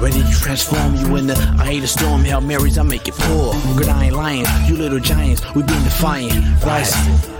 Ready to transform you in the eye of the storm. Hail Marys, I make it pour. Good, I ain't lying. You little giants, we been defiant. Rising.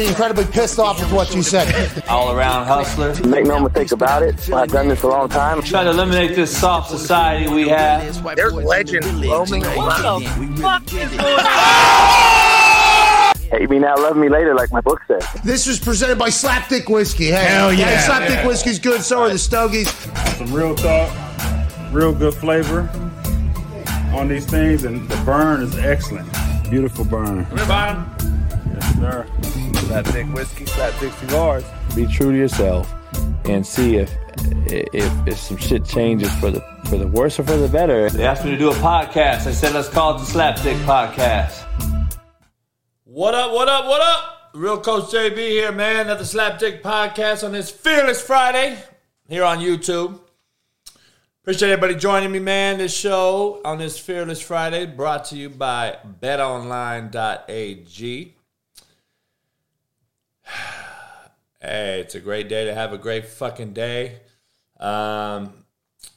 be incredibly pissed off with what you said. All around hustler. Make no mistake about it. I've done this a long time. Try to eliminate this soft society we have. There's legends roaming around. Hate me now, love me later, like my book says. This was presented by Slapdick Whiskey. Hey, Hell yeah. hey, Slapdick Whiskey's good. So are the Stogies. Some real talk, real good flavor on these things, and the burn is excellent. Beautiful burn. Come here, Bob. Yes, sir. Slapdick whiskey, slapdick cigars. Be true to yourself and see if if if some shit changes for the for the worse or for the better. They asked me to do a podcast. I said, let's call it the Slapdick Podcast. What up, what up, what up? Real Coach JB here, man, at the Slapdick Podcast on this Fearless Friday here on YouTube. Appreciate everybody joining me, man. This show on this Fearless Friday brought to you by betonline.ag. Hey, it's a great day to have a great fucking day. Um,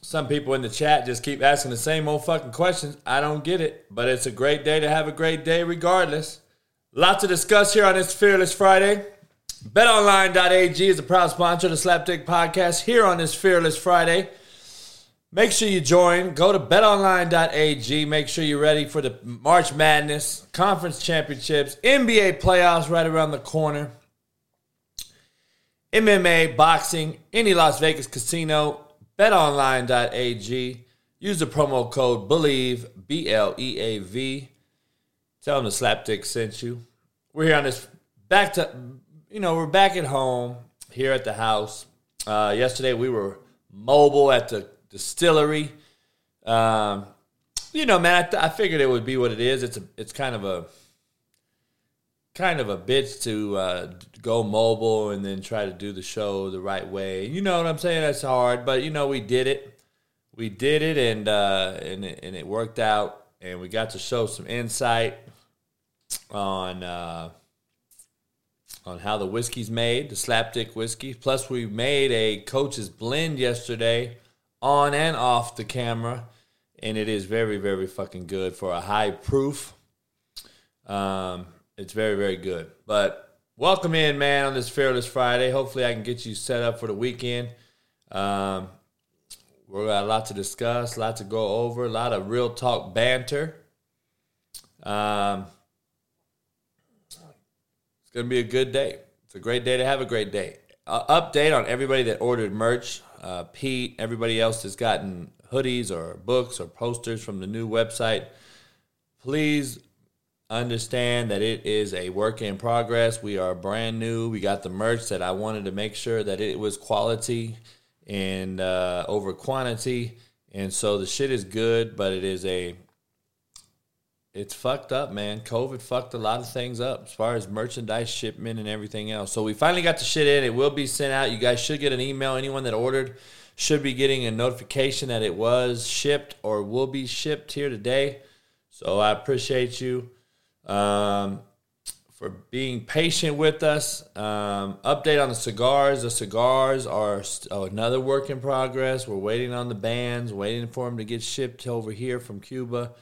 some people in the chat just keep asking the same old fucking questions. I don't get it, but it's a great day to have a great day regardless. Lot to discuss here on this Fearless Friday. BetOnline.ag is a proud sponsor of the Slapdick Podcast here on this Fearless Friday. Make sure you join. Go to betonline.ag. Make sure you're ready for the March Madness, Conference Championships, NBA playoffs right around the corner. MMA, boxing, any Las Vegas casino, betonline.ag. Use the promo code BELIEVE, B L E A V. Tell them the Slapdick sent you. We're here on this back to, you know, we're back at home here at the house. Uh, yesterday we were mobile at the distillery. Um, you know, man, I, th- I figured it would be what it is. It's a, it's kind of a, kind of a bitch to uh, go mobile and then try to do the show the right way. You know what I'm saying? That's hard, but you know we did it. We did it, and uh, and it, and it worked out, and we got to show some insight on uh, on how the whiskey's made, the Slapdick whiskey. Plus, we made a coach's blend yesterday, on and off the camera, and it is very very fucking good for a high proof. Um, it's very, very good. But welcome in, man, on this Fearless Friday. Hopefully, I can get you set up for the weekend. Um, we got a lot to discuss, a lot to go over, a lot of real talk banter. Um, it's going to be a good day. It's a great day to have a great day. Uh, update on everybody that ordered merch. Uh, Pete, everybody else that's gotten hoodies or books or posters from the new website. Please understand that it is a work in progress. We are brand new. We got the merch that I wanted to make sure that it was quality and uh, over quantity. And so the shit is good, but it is a it's fucked up, man. COVID fucked a lot of things up as far as merchandise shipment and everything else. So we finally got the shit in. It will be sent out. You guys should get an email. Anyone that ordered should be getting a notification that it was shipped or will be shipped here today. So I appreciate you um, for being patient with us. Um, update on the cigars. The cigars are st- oh, another work in progress. We're waiting on the bands, waiting for them to get shipped over here from Cuba.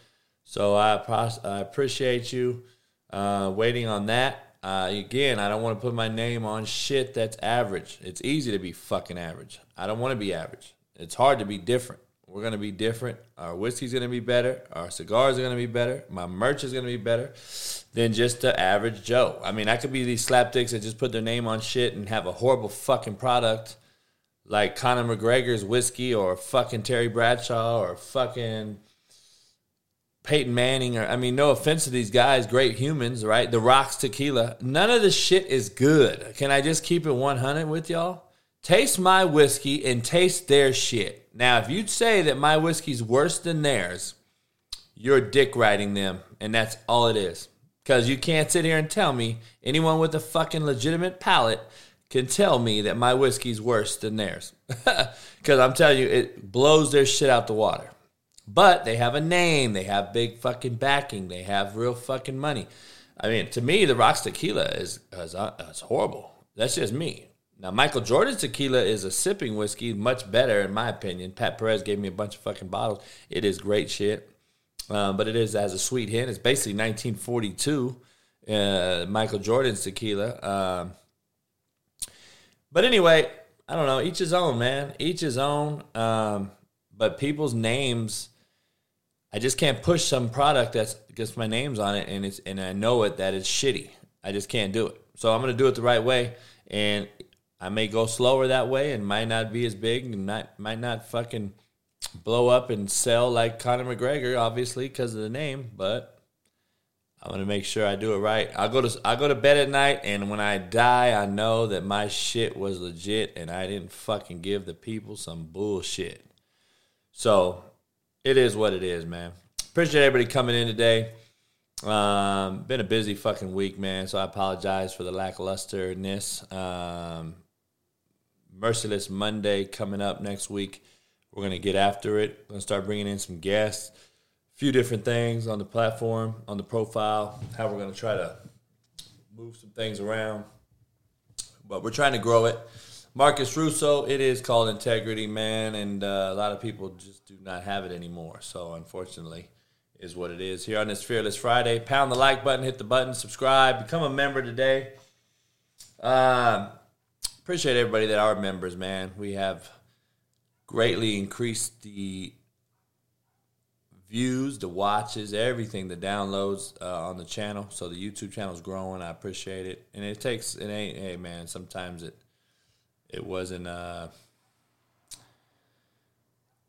So I, I appreciate you uh, waiting on that. Uh, again, I don't want to put my name on shit that's average. It's easy to be fucking average. I don't want to be average. It's hard to be different. We're gonna be different. Our whiskey's gonna be better. Our cigars are gonna be better. My merch is gonna be better than just the average Joe. I mean, I could be these slapdicks that just put their name on shit and have a horrible fucking product like Conor McGregor's whiskey or fucking Terry Bradshaw or fucking Peyton Manning or I mean, no offense to these guys, great humans, right? The Rocks tequila. None of the shit is good. Can I just keep it 100 with y'all? Taste my whiskey and taste their shit. Now, if you'd say that my whiskey's worse than theirs, you're dick riding them, and that's all it is. Because you can't sit here and tell me anyone with a fucking legitimate palate can tell me that my whiskey's worse than theirs. Because I'm telling you, it blows their shit out the water. But they have a name, they have big fucking backing, they have real fucking money. I mean, to me, the Rocks tequila is, is, uh, is horrible. That's just me. Now, Michael Jordan's tequila is a sipping whiskey, much better in my opinion. Pat Perez gave me a bunch of fucking bottles. It is great shit, uh, but it is as a sweet hint. It's basically 1942, uh, Michael Jordan's tequila. Um, but anyway, I don't know. Each his own, man. Each his own. Um, but people's names, I just can't push some product that's gets my names on it, and it's and I know it that it's shitty. I just can't do it. So I'm gonna do it the right way, and I may go slower that way, and might not be as big, and not might not fucking blow up and sell like Conor McGregor, obviously because of the name. But I'm gonna make sure I do it right. I go to I go to bed at night, and when I die, I know that my shit was legit, and I didn't fucking give the people some bullshit. So it is what it is, man. Appreciate everybody coming in today. Um, been a busy fucking week, man. So I apologize for the lacklusterness. Um, Merciless Monday coming up next week. We're gonna get after it. We're gonna start bringing in some guests, a few different things on the platform, on the profile. How we're gonna try to move some things around, but we're trying to grow it. Marcus Russo, it is called integrity, man, and uh, a lot of people just do not have it anymore. So unfortunately, is what it is here on this Fearless Friday. Pound the like button, hit the button, subscribe, become a member today. Um, appreciate everybody that are members, man. We have greatly increased the views, the watches, everything, the downloads uh, on the channel. So the YouTube channel is growing. I appreciate it, and it takes it ain't hey man. Sometimes it it wasn't. Uh,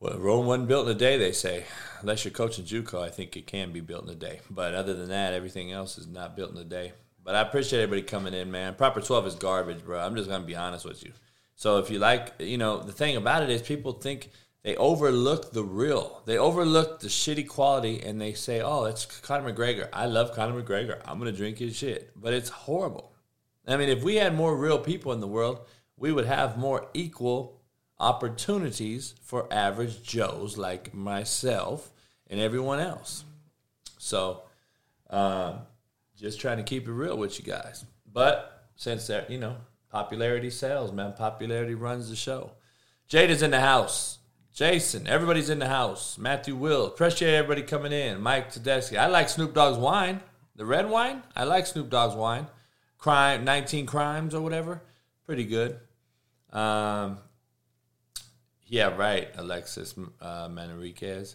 well, Rome wasn't built in a day, they say. Unless you're coaching JUCO, I think it can be built in a day. But other than that, everything else is not built in a day. But I appreciate everybody coming in, man. Proper 12 is garbage, bro. I'm just going to be honest with you. So if you like, you know, the thing about it is people think they overlook the real. They overlook the shitty quality and they say, oh, it's Conor McGregor. I love Conor McGregor. I'm going to drink his shit. But it's horrible. I mean, if we had more real people in the world, we would have more equal opportunities for average Joes like myself and everyone else. So, uh, just trying to keep it real with you guys. But since that, you know, popularity sells, man. Popularity runs the show. Jade is in the house. Jason, everybody's in the house. Matthew Will, appreciate everybody coming in. Mike Tedeschi, I like Snoop Dogg's wine, the red wine. I like Snoop Dogg's wine. Crime, 19 crimes or whatever. Pretty good. Um, yeah, right, Alexis uh, Manriquez.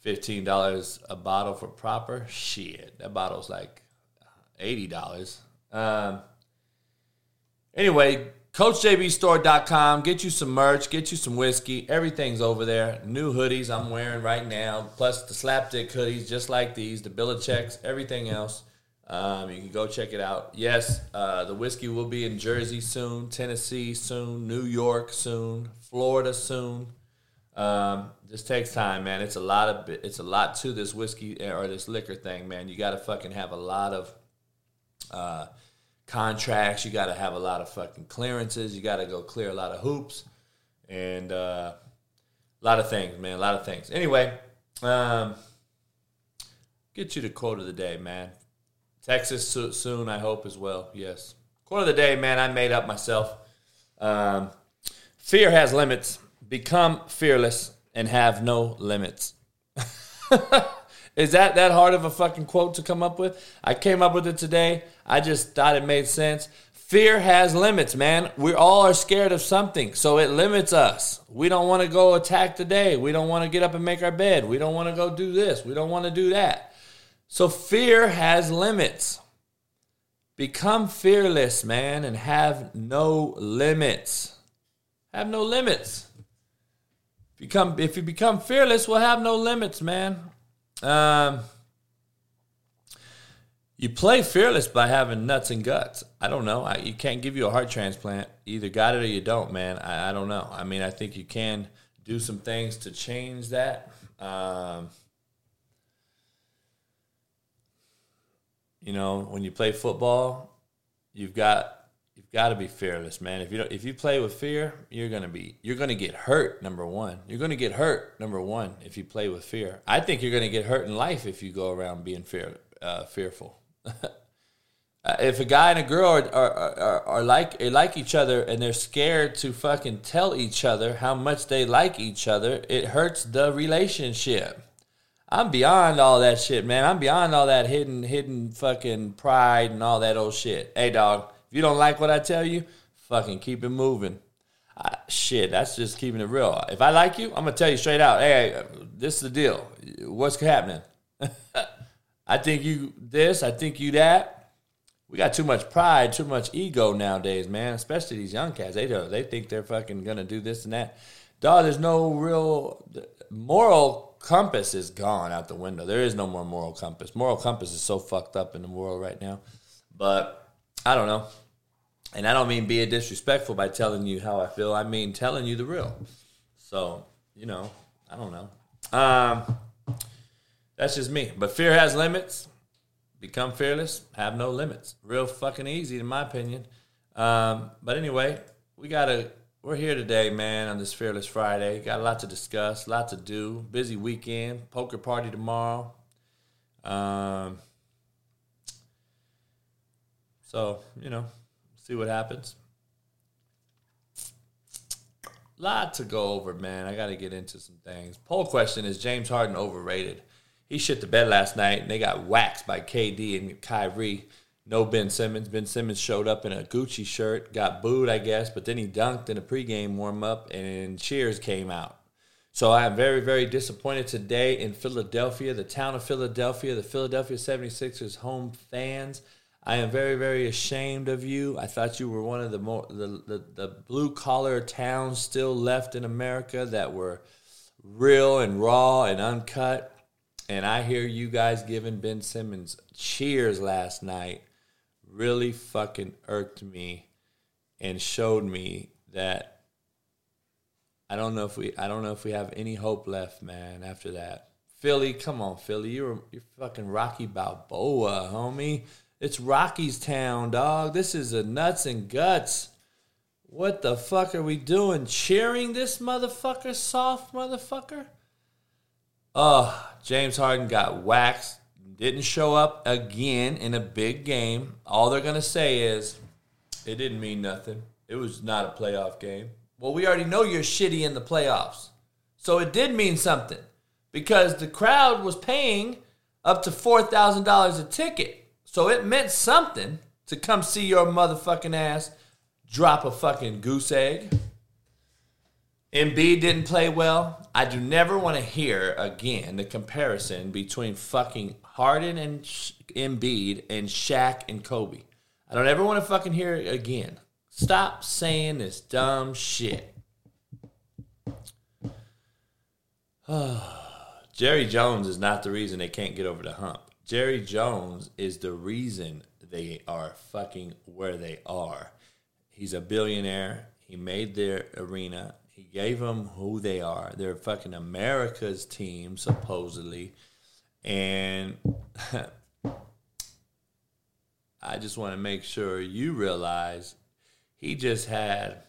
Fifteen dollars a bottle for proper. Shit, that bottle's like eighty dollars. Um, anyway, CoachJBStore.com. Get you some merch. Get you some whiskey. Everything's over there. New hoodies I'm wearing right now. Plus the slapdick hoodies, just like these. The Belichicks. Everything else. Um, you can go check it out. Yes, uh, the whiskey will be in Jersey soon, Tennessee soon, New York soon, Florida soon. Um, just takes time, man. It's a lot of it's a lot to this whiskey eh, or this liquor thing, man. You got to fucking have a lot of uh, contracts. You got to have a lot of fucking clearances. You got to go clear a lot of hoops and uh, a lot of things, man. A lot of things. Anyway, um, get you the quote of the day, man. Texas soon, I hope as well. Yes. Quote of the day, man. I made up myself. Um, fear has limits. Become fearless and have no limits. Is that that hard of a fucking quote to come up with? I came up with it today. I just thought it made sense. Fear has limits, man. We all are scared of something, so it limits us. We don't want to go attack today. We don't want to get up and make our bed. We don't want to go do this. We don't want to do that. So fear has limits. Become fearless, man, and have no limits. Have no limits. Become if you become fearless, we'll have no limits, man. Um, you play fearless by having nuts and guts. I don't know. I, you can't give you a heart transplant. either got it or you don't, man. I, I don't know. I mean, I think you can do some things to change that. Um, you know, when you play football, you've got got to be fearless, man. If you don't, if you play with fear, you're gonna be you're gonna get hurt. Number one, you're gonna get hurt. Number one, if you play with fear, I think you're gonna get hurt in life if you go around being fear uh, fearful. Uh, if a guy and a girl are, are, are, are like are like each other and they're scared to fucking tell each other how much they like each other, it hurts the relationship. I'm beyond all that shit, man. I'm beyond all that hidden hidden fucking pride and all that old shit. Hey, dog, you don't like what I tell you, fucking keep it moving. I, shit, that's just keeping it real. If I like you, I'm gonna tell you straight out. Hey, this is the deal. What's happening? I think you this. I think you that we got too much pride, too much ego nowadays, man. Especially these young cats. They they think they're fucking gonna do this and that. Dog, there's no real moral compass is gone out the window. There is no more moral compass. Moral compass is so fucked up in the world right now. But I don't know. And I don't mean being disrespectful by telling you how I feel. I mean telling you the real. So, you know, I don't know. Um, that's just me. But fear has limits become fearless, have no limits. Real fucking easy, in my opinion. Um, but anyway, we gotta. We're here today, man, on this Fearless Friday. Got a lot to discuss, a lot to do. Busy weekend, poker party tomorrow. Um, so you know, see what happens. Lot to go over, man. I got to get into some things. Poll question: Is James Harden overrated? he shit the bed last night, and they got waxed by KD and Kyrie. No Ben Simmons. Ben Simmons showed up in a Gucci shirt, got booed, I guess, but then he dunked in a pregame warm up, and cheers came out. So I am very, very disappointed today in Philadelphia, the town of Philadelphia, the Philadelphia 76ers home fans. I am very, very ashamed of you. I thought you were one of the more the, the, the blue collar towns still left in America that were real and raw and uncut and I hear you guys giving Ben Simmons cheers last night really fucking irked me and showed me that I don't know if we I don't know if we have any hope left, man, after that. Philly, come on, Philly. You're you're fucking Rocky Balboa, homie. It's Rocky's town, dog. This is a nuts and guts. What the fuck are we doing? Cheering this motherfucker, soft motherfucker? Oh, James Harden got waxed, didn't show up again in a big game. All they're going to say is, it didn't mean nothing. It was not a playoff game. Well, we already know you're shitty in the playoffs. So it did mean something because the crowd was paying up to $4,000 a ticket. So it meant something to come see your motherfucking ass drop a fucking goose egg. Embiid didn't play well. I do never want to hear again the comparison between fucking Harden and Embiid and Shaq and Kobe. I don't ever want to fucking hear it again. Stop saying this dumb shit. Jerry Jones is not the reason they can't get over the hump. Jerry Jones is the reason they are fucking where they are. He's a billionaire. He made their arena. He gave them who they are. They're fucking America's team, supposedly. And I just want to make sure you realize he just had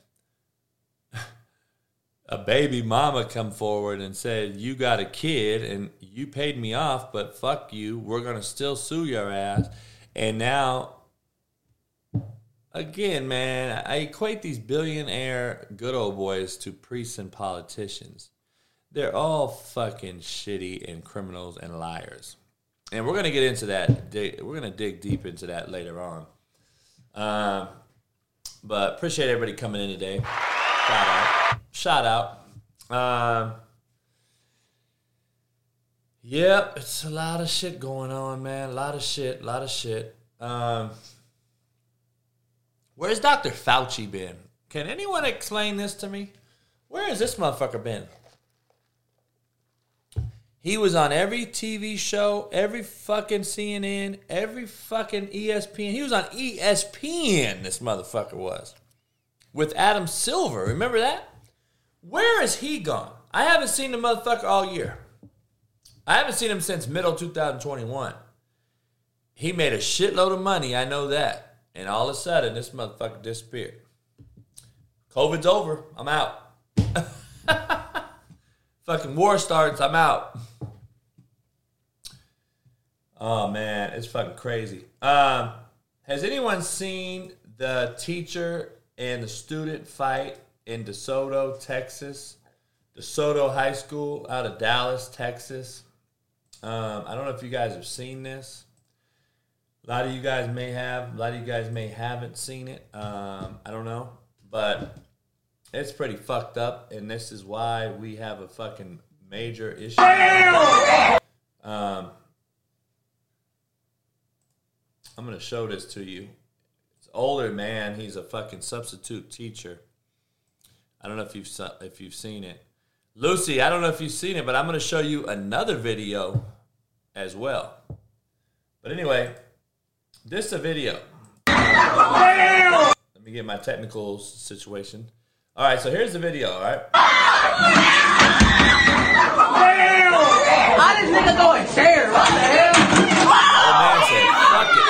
a baby mama come forward and said, You got a kid and you paid me off, but fuck you. We're to still sue your ass. And now again, man, I equate these billionaire good old boys to priests and politicians. They're all fucking shitty and criminals and liars. And we're gonna get into that. We're gonna dig deep into that later on. Um, but appreciate everybody coming in today. Shout out. Shout out. Um, yep, it's a lot of shit going on, man. A lot of shit. A lot of shit. Um, Where's Dr. Fauci been? Can anyone explain this to me? Where has this motherfucker been? He was on every TV show, every fucking CNN, every fucking ESPN. He was on ESPN, this motherfucker was. With Adam Silver. Remember that? Where is he gone? I haven't seen the motherfucker all year. I haven't seen him since middle 2021. He made a shitload of money, I know that. And all of a sudden, this motherfucker disappeared. COVID's over. I'm out. Fucking war starts. I'm out. Oh man, it's fucking crazy. Um, has anyone seen the teacher and the student fight in DeSoto, Texas? DeSoto High School out of Dallas, Texas. Um, I don't know if you guys have seen this. A lot of you guys may have. A lot of you guys may haven't seen it. Um, I don't know, but it's pretty fucked up, and this is why we have a fucking major issue. Um, I'm gonna show this to you. It's older man. He's a fucking substitute teacher. I don't know if you've if you've seen it, Lucy. I don't know if you've seen it, but I'm gonna show you another video as well. But anyway, this is a video. Let me get my technical situation. All right, so here's the video. All right. How this nigga share? What the hell? Old man said, "Fuck it."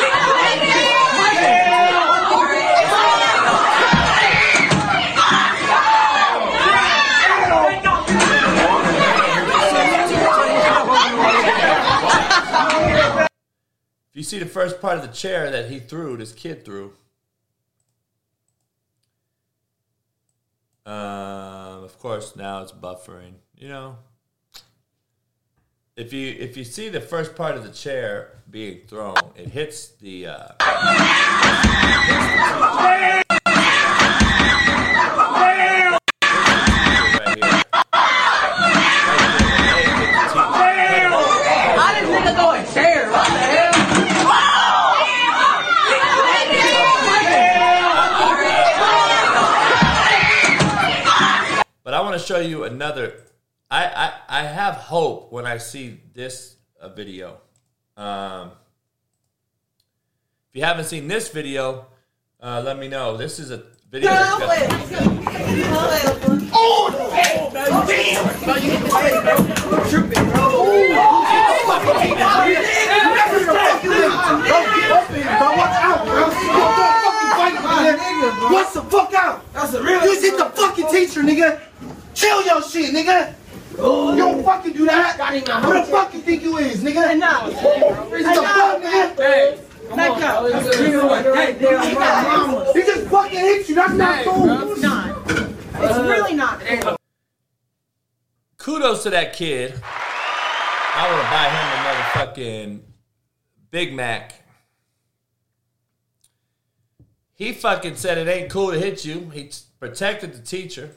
If you see the first part of the chair that he threw, this kid threw. Um, of course, now it's buffering. You know, if you if you see the first part of the chair being thrown, it hits the. Uh, hits the show you another. I, I, I have hope when I see this uh, video. Um, if you haven't seen this video, uh, let me know. This is a video. that's got- What's the fuck out? That's a real. You hit the fucking teacher, nigga. Chill your shit, nigga. You don't fucking do that. Who the fuck you think you is, nigga? Nah. What the fuck, nigga? Back up. He just fucking hit you. That's not cool. It's not. It's really not. kudos to that kid. I want to buy him a motherfucking Big Mac. He fucking said it ain't cool to hit you. He t- protected the teacher.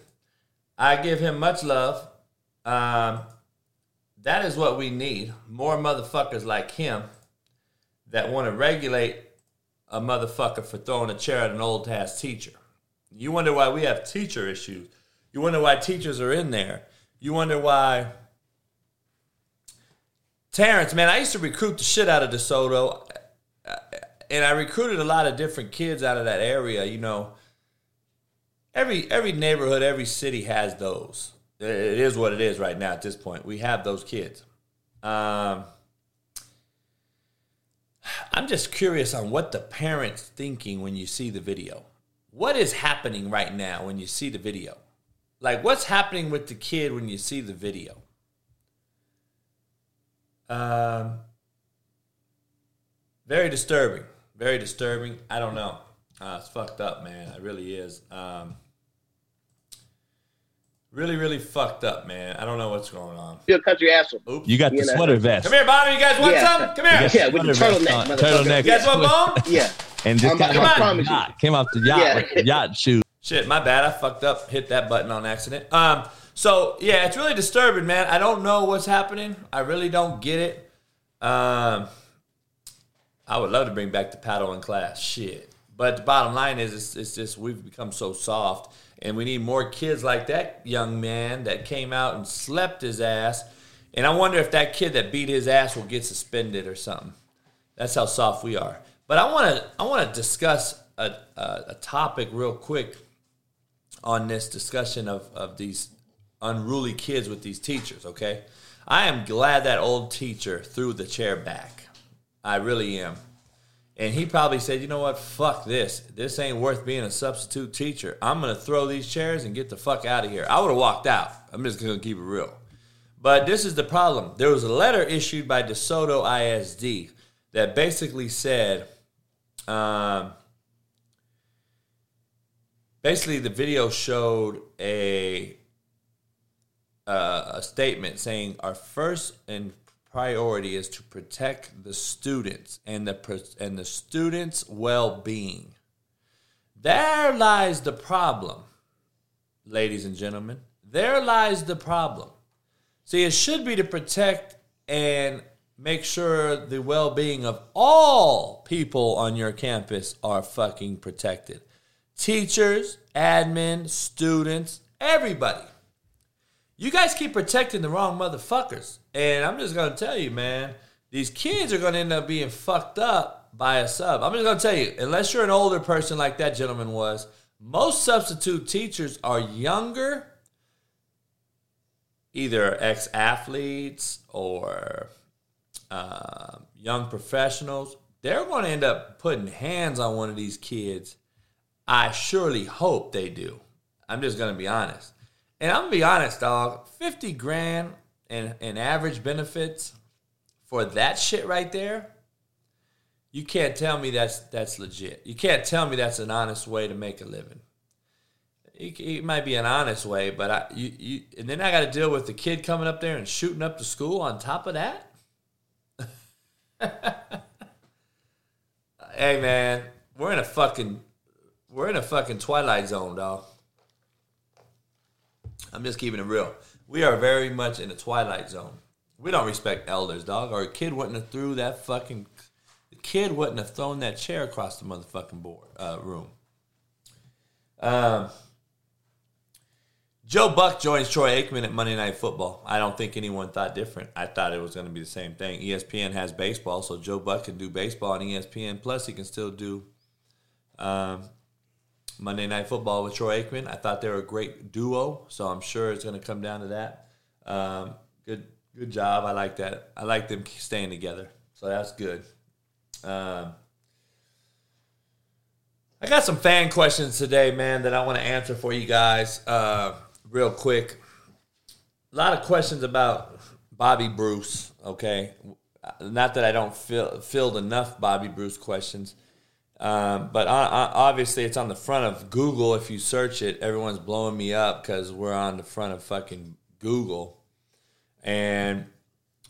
I give him much love. Um, that is what we need. More motherfuckers like him that want to regulate a motherfucker for throwing a chair at an old ass teacher. You wonder why we have teacher issues. You wonder why teachers are in there. You wonder why. Terrence, man, I used to recruit the shit out of DeSoto, uh, and I recruited a lot of different kids out of that area. You know, every every neighborhood, every city has those. It is what it is right now. At this point, we have those kids. Um, I'm just curious on what the parents thinking when you see the video. What is happening right now when you see the video? Like, what's happening with the kid when you see the video? Um, very disturbing. Very disturbing. I don't know. Uh, it's fucked up, man. It really is. Um, really, really fucked up, man. I don't know what's going on. You'll cut your ass off. Oops. You got the You know. sweater vest. Come here, Bonner. You guys want Yeah. some? Come here. Yeah, with the Sweater vest turtleneck, on. Turtleneck. You guys want bone? Yeah. And just I'm- came, I off promise the you. yacht, came off the yacht, Yeah. like the yacht shoes. Shit, my bad. I fucked up. Hit that button on accident. Um, so yeah, it's really disturbing, man. I don't know what's happening. I really don't get it. Um, I would love to bring back the paddle in class. Shit. But the bottom line is, it's, it's just we've become so soft, and we need more kids like that young man that came out and slept his ass. And I wonder if that kid that beat his ass will get suspended or something. That's how soft we are. But I want to I want to discuss a, a, a topic real quick on this discussion of, of these unruly kids with these teachers, okay? I am glad that old teacher threw the chair back. I really am. And he probably said, you know what? Fuck this. This ain't worth being a substitute teacher. I'm going to throw these chairs and get the fuck out of here. I would have walked out. I'm just going to keep it real. But this is the problem. There was a letter issued by DeSoto ISD that basically said, um, basically the video showed a uh, a statement saying our first and priority is to protect the students and the and the students' well-being. There lies the problem, ladies and gentlemen. There lies the problem. See, it should be to protect and make sure the well-being of all people on your campus are fucking protected. Teachers, admin, students, everybody. You guys keep protecting the wrong motherfuckers. And I'm just gonna tell you, man, these kids are gonna end up being fucked up by a sub. I'm just gonna tell you, unless you're an older person like that gentleman was, most substitute teachers are younger, either ex athletes or uh, young professionals. They're going to end up putting hands on one of these kids. I surely hope they do. I'm just going to be honest. And I'm to be honest, dog. 50 grand and, and average benefits for that shit right there, you can't tell me that's that's legit. You can't tell me that's an honest way to make a living. It, it might be an honest way, but I you, you and then I got to deal with the kid coming up there and shooting up the school on top of that. hey man, we're in a fucking we're in a fucking twilight zone, dog. I'm just keeping it real. We are very much in a twilight zone. We don't respect elders, dog. Or a kid wouldn't have threw that fucking. The kid wouldn't have thrown that chair across the motherfucking board uh, room. Um, Joe Buck joins Troy Aikman at Monday Night Football. I don't think anyone thought different. I thought it was going to be the same thing. ESPN has baseball, so Joe Buck can do baseball on ESPN. Plus, he can still do um, Monday Night Football with Troy Aikman. I thought they were a great duo, so I'm sure it's going to come down to that. Um, good, good job. I like that. I like them staying together, so that's good. Um, I got some fan questions today, man, that I want to answer for you guys uh, real quick. A lot of questions about Bobby Bruce. Okay, not that I don't feel filled enough Bobby Bruce questions. Um, but obviously, it's on the front of Google. If you search it, everyone's blowing me up because we're on the front of fucking Google. And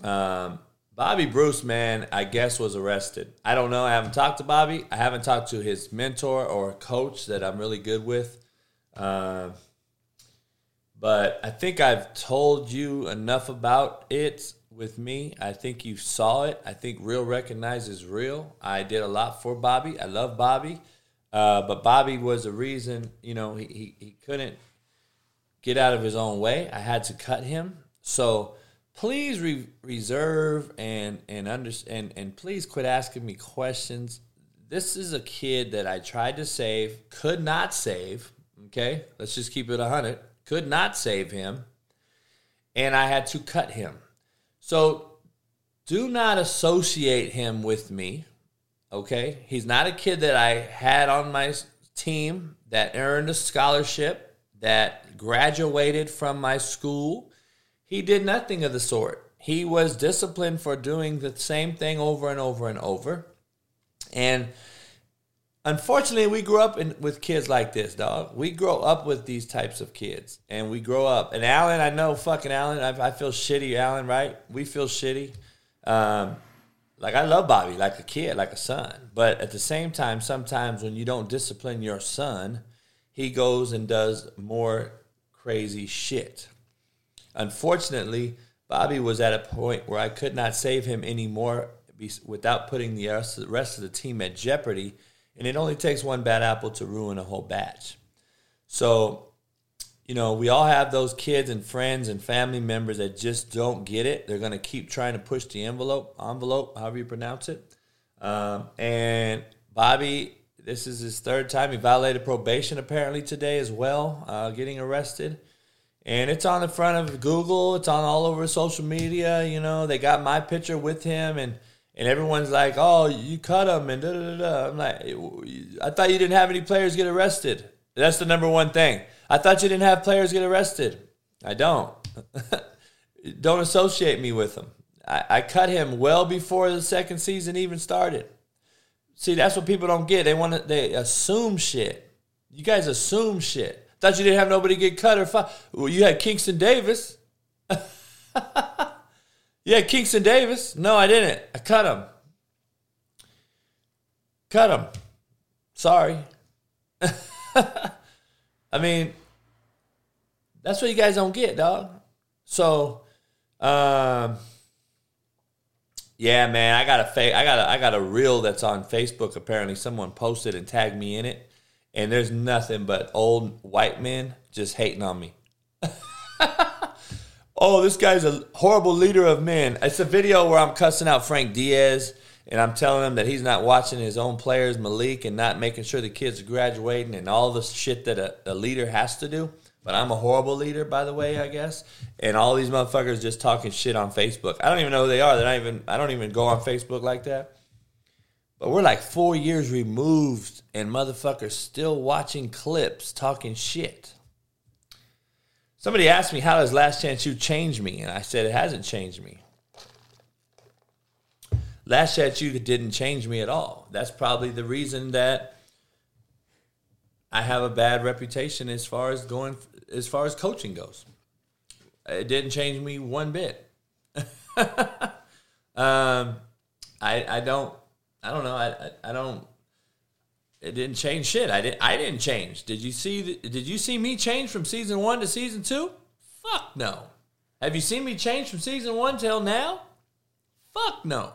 um, Bobby Bruce, man, I guess was arrested. I don't know. I haven't talked to Bobby. I haven't talked to his mentor or coach that I'm really good with. Uh, but I think I've told you enough about it with me. I think you saw it. I think real recognizes real. I did a lot for Bobby. I love Bobby. Uh, but Bobby was the reason, you know, he, he, he couldn't get out of his own way. I had to cut him. So please re- reserve and and understand and, and please quit asking me questions. This is a kid that I tried to save, could not save. Okay, let's just keep it a hundred. Could not save him, and I had to cut him. So do not associate him with me. Okay? He's not a kid that I had on my team that earned a scholarship, that graduated from my school. He did nothing of the sort. He was disciplined for doing the same thing over and over and over. And unfortunately, we grew up in, with kids like this, dog. We grow up with these types of kids, and we grow up. And Alan, I know, fucking Alan, I, I feel shitty, Alan. Right? We feel shitty. Um, like I love Bobby, like a kid, like a son. But at the same time, sometimes when you don't discipline your son, he goes and does more crazy shit. Unfortunately, Bobby was at a point where I could not save him anymore without putting the rest of the team at jeopardy and it only takes one bad apple to ruin a whole batch. So, you know, we all have those kids and friends and family members that just don't get it. They're going to keep trying to push the envelope, envelope, however you pronounce it. Um, and Bobby, this is his third time. He violated probation apparently today as well, uh, getting arrested. and it's on the front of Google. It's on all over social media. You know, they got my picture with him, and and everyone's like, "Oh, you cut him," and da da da. I'm like, I thought you didn't have any players get arrested. That's the number one thing. I thought you didn't have players get arrested. I don't. don't associate me with them. I, I cut him well before the second season even started. See, that's what people don't get. They want to. They assume shit. You guys assume shit. Thought you didn't have nobody get cut or fired. Well, you had Kingston Davis. yeah, Kingston Davis. No, I didn't. I cut him. Cut him. Sorry. I mean, that's what you guys don't get, dog. So, um, yeah, man, I got a fake. I got a I got a reel that's on Facebook. Apparently, someone posted and tagged me in it, and there's nothing but old white men just hating on me. oh, this guy's a horrible leader of men. It's a video where I'm cussing out Frank Diaz and I'm telling him that he's not watching his own players, Malik, and not making sure the kids are graduating and all the shit that a, a leader has to do. But I'm a horrible leader, by the way, I guess. And all these motherfuckers just talking shit on Facebook. I don't even know who they are. They're not even. I don't even go on Facebook like that. But we're like four years removed, and motherfuckers still watching clips talking shit. Somebody asked me, "How does Last Chance U change me?" And I said, "It hasn't changed me. Last Chance U didn't change me at all. That's probably the reason that." I have a bad reputation as far as going as far as coaching goes. It didn't change me one bit. um, I I don't I don't know I, I, I don't. It didn't change shit. I didn't. I didn't change. Did you see? The, did you see me change from season one to season two? Fuck no. Have you seen me change from season one till now? Fuck no.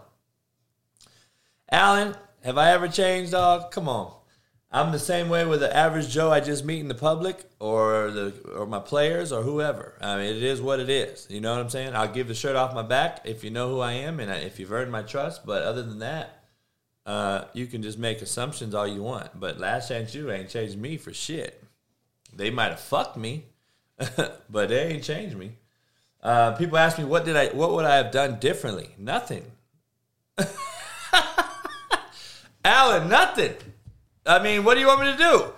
Alan, have I ever changed, dog? Come on. I'm the same way with the average Joe I just meet in the public or the or my players or whoever. I mean, it is what it is. You know what I'm saying? I'll give the shirt off my back if you know who I am and if you've earned my trust. But other than that, uh, you can just make assumptions all you want. But Last Chance U ain't changed me for shit. They might have fucked me, but they ain't changed me. Uh, people ask me what did I what would I have done differently? Nothing. Alan, nothing. I mean, what do you want me to do?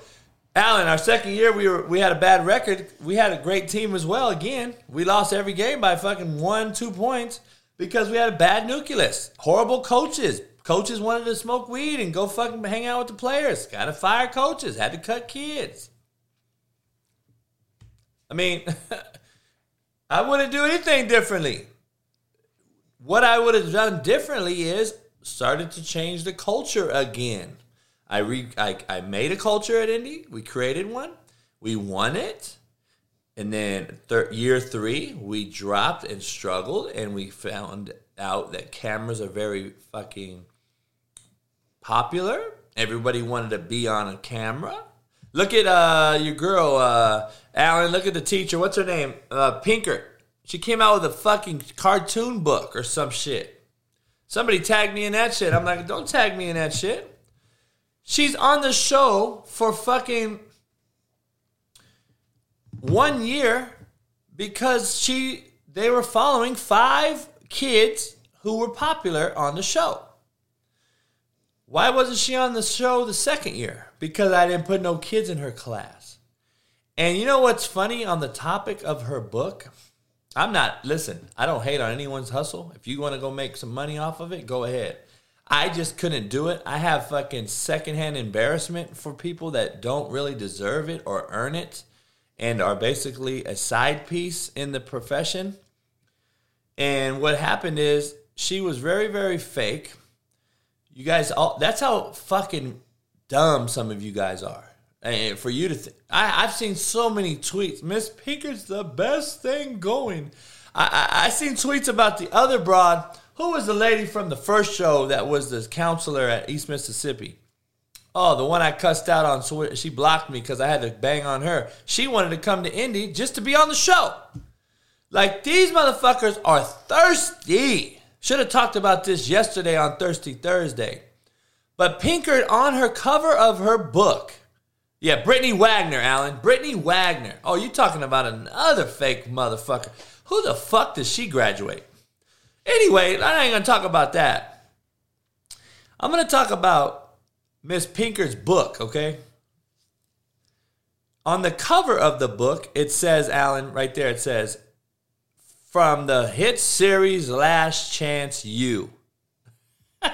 Alan, our second year we were we had a bad record. We had a great team as well. Again, we lost every game by fucking one, two points because we had a bad nucleus. Horrible coaches. Coaches wanted to smoke weed and go fucking hang out with the players. Got to fire coaches. Had to cut kids. I mean, I wouldn't do anything differently. What I would have done differently is started to change the culture again. I re I, I made a culture at Indy. We created one. We won it. And then thir- year three, we dropped and struggled, and we found out that cameras are very fucking popular. Everybody wanted to be on a camera. Look at uh, your girl, uh, Alan. Look at the teacher. What's her name? Uh. She came out with a fucking cartoon book or some shit. Somebody tagged me in that shit. I'm like, don't tag me in that shit. She's on the show for fucking one year because she they were following five kids who were popular on the show. Why wasn't she on the show the second year? Because I didn't put no kids in her class. And you know what's funny on the topic of her book? I'm not, listen, I don't hate on anyone's hustle. If you want to go make some money off of it, go ahead. I just couldn't do it. I have fucking secondhand embarrassment for people that don't really deserve it or earn it and are basically a side piece in the profession. And what happened is she was very, very fake. You guys, all that's how fucking dumb some of you guys are. And for you to, th- I, I've seen so many tweets. Miss Pinker's the best thing going. I, I, I seen tweets about the other broad who was the lady from the first show that was the counselor at East Mississippi? Oh, the one I cussed out on Twitter. She blocked me because I had to bang on her. She wanted to come to Indy just to be on the show. Like, these motherfuckers are thirsty. Should have talked about this yesterday on Thirsty Thursday. But Pinkert, on her cover of her book, Yeah, Brittany Wagner, Alan. Brittany Wagner. Oh, you talking about another fake motherfucker. Who the fuck does she graduate? Anyway, I ain't gonna talk about that. I'm gonna talk about Miss Pinker's book, okay? On the cover of the book, it says, Alan, right there, it says, from the hit series Last Chance U.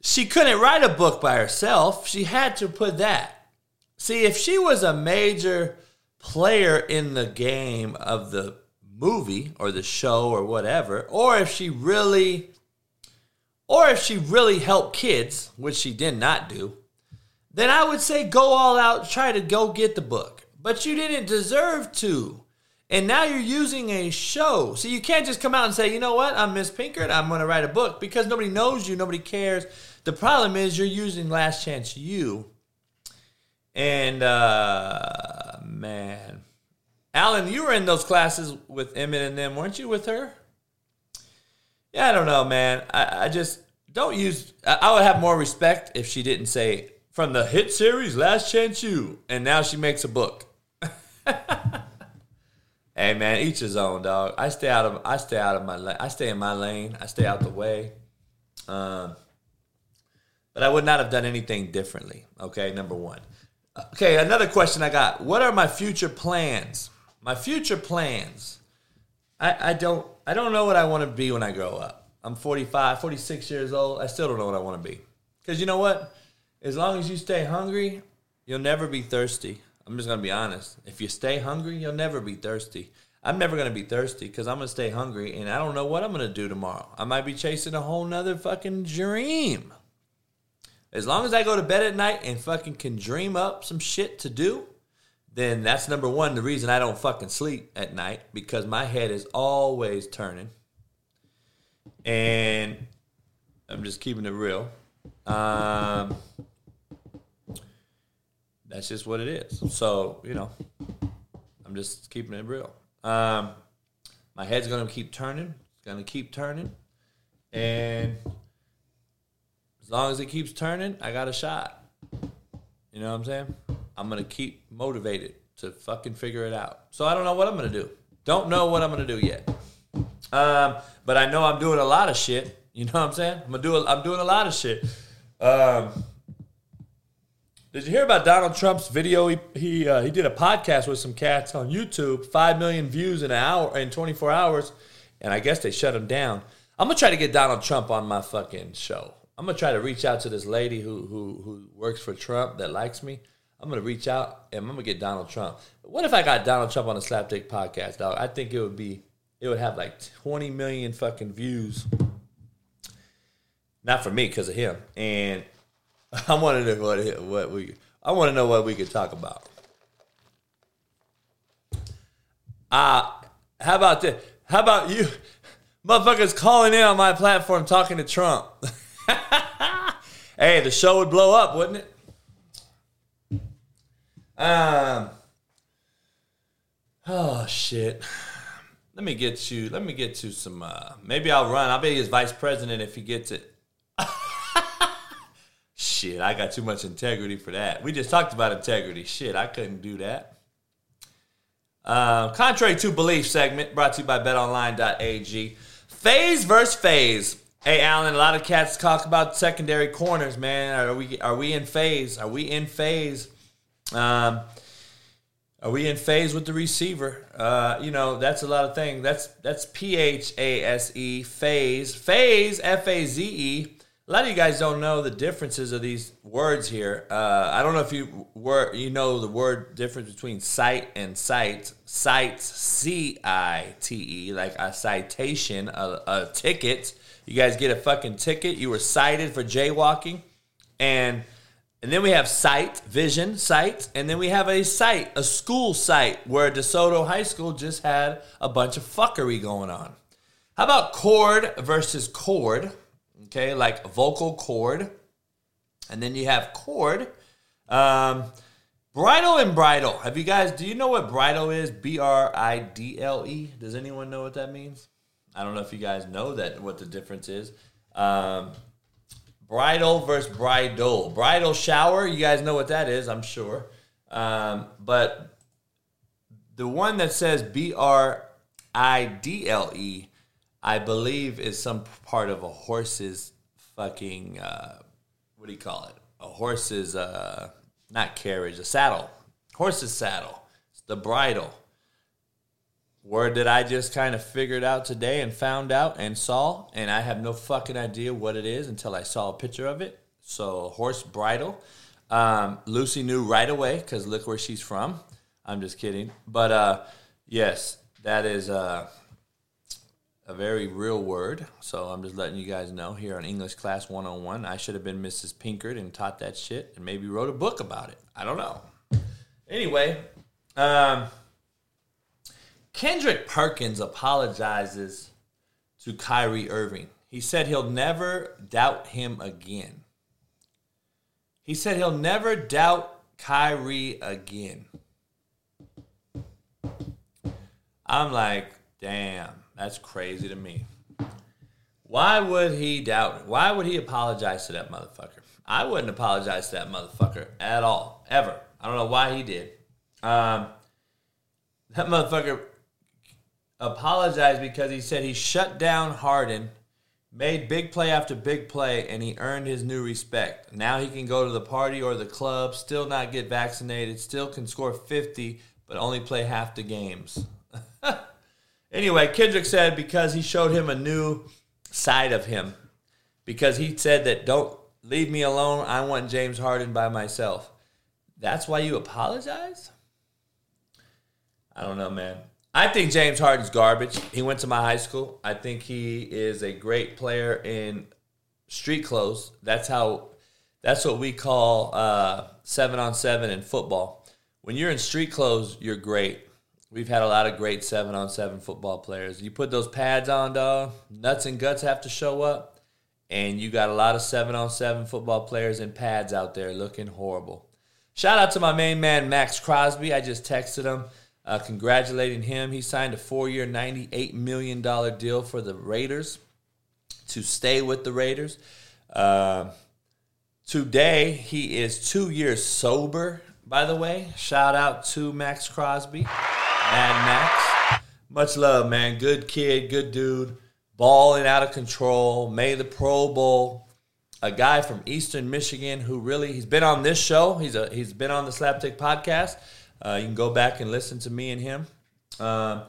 she couldn't write a book by herself. She had to put that. See, if she was a major player in the game of the movie or the show or whatever, or if she really or if she really helped kids, which she did not do, then I would say go all out, try to go get the book. But you didn't deserve to. And now you're using a show. So you can't just come out and say, you know what, I'm Miss Pinkard, I'm going to write a book because nobody knows you, nobody cares. The problem is you're using Last Chance U. And, uh, man. Alan, you were in those classes with Emmett and them, weren't you, with her? Yeah, I don't know, man. I, I just don't use. I, I would have more respect if she didn't say from the hit series Last Chance U, and now she makes a book. hey, man, each his own, dog. I stay out of. I stay out of my. lane. I stay in my lane. I stay out the way. Um, but I would not have done anything differently. Okay, number one. Okay, another question I got. What are my future plans? My future plans. I, I don't I don't know what I want to be when I grow up. I'm 45, 46 years old. I still don't know what I want to be. Because you know what? As long as you stay hungry, you'll never be thirsty. I'm just to be honest. If you stay hungry, you'll never be thirsty. I'm never to be thirsty because I'm to stay hungry and I don't know what I'm to do tomorrow. I might be chasing a whole nother fucking dream. As long as I go to bed at night and fucking can dream up some shit to do, then that's number one, the reason I don't fucking sleep at night because my head is always turning. And I'm just keeping it real. Um, that's just what it is. So, you know, I'm just keeping it real. Um, my head's to keep turning. It's to keep turning. And as long as it keeps turning, I got a shot. You know what I'm saying? I'm gonna keep motivated to fucking figure it out. So I don't know what I'm gonna do. Don't know what I'm gonna do yet. Um, but I know I'm doing a lot of shit. You know what I'm saying? I'm gonna do. A, I'm doing a lot of shit. Um, did you hear about Donald Trump's video? He he uh, he did a podcast with some cats on YouTube. Five million views in an hour in 24 hours, and I guess they shut him down. I'm gonna try to get Donald Trump on my fucking show. I'm gonna try to reach out to this lady who who who works for Trump that likes me. I'm gonna reach out and I'm gonna get Donald Trump. What if I got Donald Trump on a Slapdick podcast, dog? I think it would be it would have like 20 million fucking views. Not for me, because of him. And I want to know what what we I want to know what we could talk about. Uh how about this? How about you motherfuckers calling in on my platform talking to Trump? hey, the show would blow up, wouldn't it? Um. Oh shit. Let me get you. Let me get to some. Uh, maybe I'll run. I'll be his vice president if he gets it. Shit, I got too much integrity for that. We just talked about integrity. Shit, I couldn't do that. Uh, contrary to belief segment brought to you by BetOnline.ag. Phase versus phase. Hey, Alan, a lot of cats talk about secondary corners, man. Are we are we in phase? Are we in phase? Um, are we in phase with the receiver? Uh, you know, that's a lot of things. That's that's P H A S E phase phase F A Z E. A lot of you guys don't know the differences of these words here. Uh, I don't know if you were you know the word difference between cite and cite. Cite C I T E like a citation, a, a ticket. You guys get a fucking ticket. You were cited for jaywalking, and and then we have sight, vision, sight, and then we have a site, a school site where DeSoto High School just had a bunch of fuckery going on. How about cord versus chord? Okay, like vocal cord. And then you have chord. Um, bridle and bridle. Have you guys, do you know what bridle is? B R I D L E. Does anyone know what that means? I don't know if you guys know that, what the difference is. Um, bridal versus bridal. Bridal shower, you guys know what that is, I'm sure. Um, but the one that says B R I D L E, I believe, is some part of a horse's fucking, uh, what do you call it? A horse's, uh, not carriage, a saddle. Horse's saddle. It's the bridle. Word that I just kind of figured out today and found out and saw, and I have no fucking idea what it is until I saw a picture of it. So, horse bridle. Um, Lucy knew right away because look where she's from. I'm just kidding. But uh, yes, that is uh, a very real word. So I'm just letting you guys know here on English Class 101. I should have been Mrs. Pinkard and taught that shit and maybe wrote a book about it. I don't know. Anyway, um, Kendrick Perkins apologizes to Kyrie Irving. He said he'll never doubt him again. He said he'll never doubt Kyrie again. I'm like, damn, that's crazy to me. Why would he doubt? Why would he apologize to that motherfucker? I wouldn't apologize to that motherfucker at all, ever. I don't know why he did. Um, that motherfucker apologized because he said he shut down Harden, made big play after big play, and he earned his new respect. Now he can go to the party or the club, still not get vaccinated, still can score 50, but only play half the games. anyway, Kendrick said because he showed him a new side of him, because he said that don't leave me alone, I want James Harden by myself. That's why you apologize? I don't know, man. I think James Harden's garbage. He went to my high school. I think he is a great player in street clothes. That's how. That's what we call uh, seven on seven in football. When you're in street clothes, you're great. We've had a lot of great seven on seven football players. You put those pads on, dog. Nuts and guts have to show up, and you got a lot of seven on seven football players in pads out there looking horrible. Shout out to my main man Maxx Crosby. I just texted him uh, congratulating him. He signed a four year, $98 million deal for the Raiders to stay with the Raiders. Uh, today, he is two years sober, by the way. Shout out to Maxx Crosby, Mad Max. Much love, man. Good kid, good dude. Balling out of control. Made the Pro Bowl. A guy from Eastern Michigan who really he's been on this show. He's a he's been on the Slapdick podcast. Uh, you can go back and listen to me and him. Um,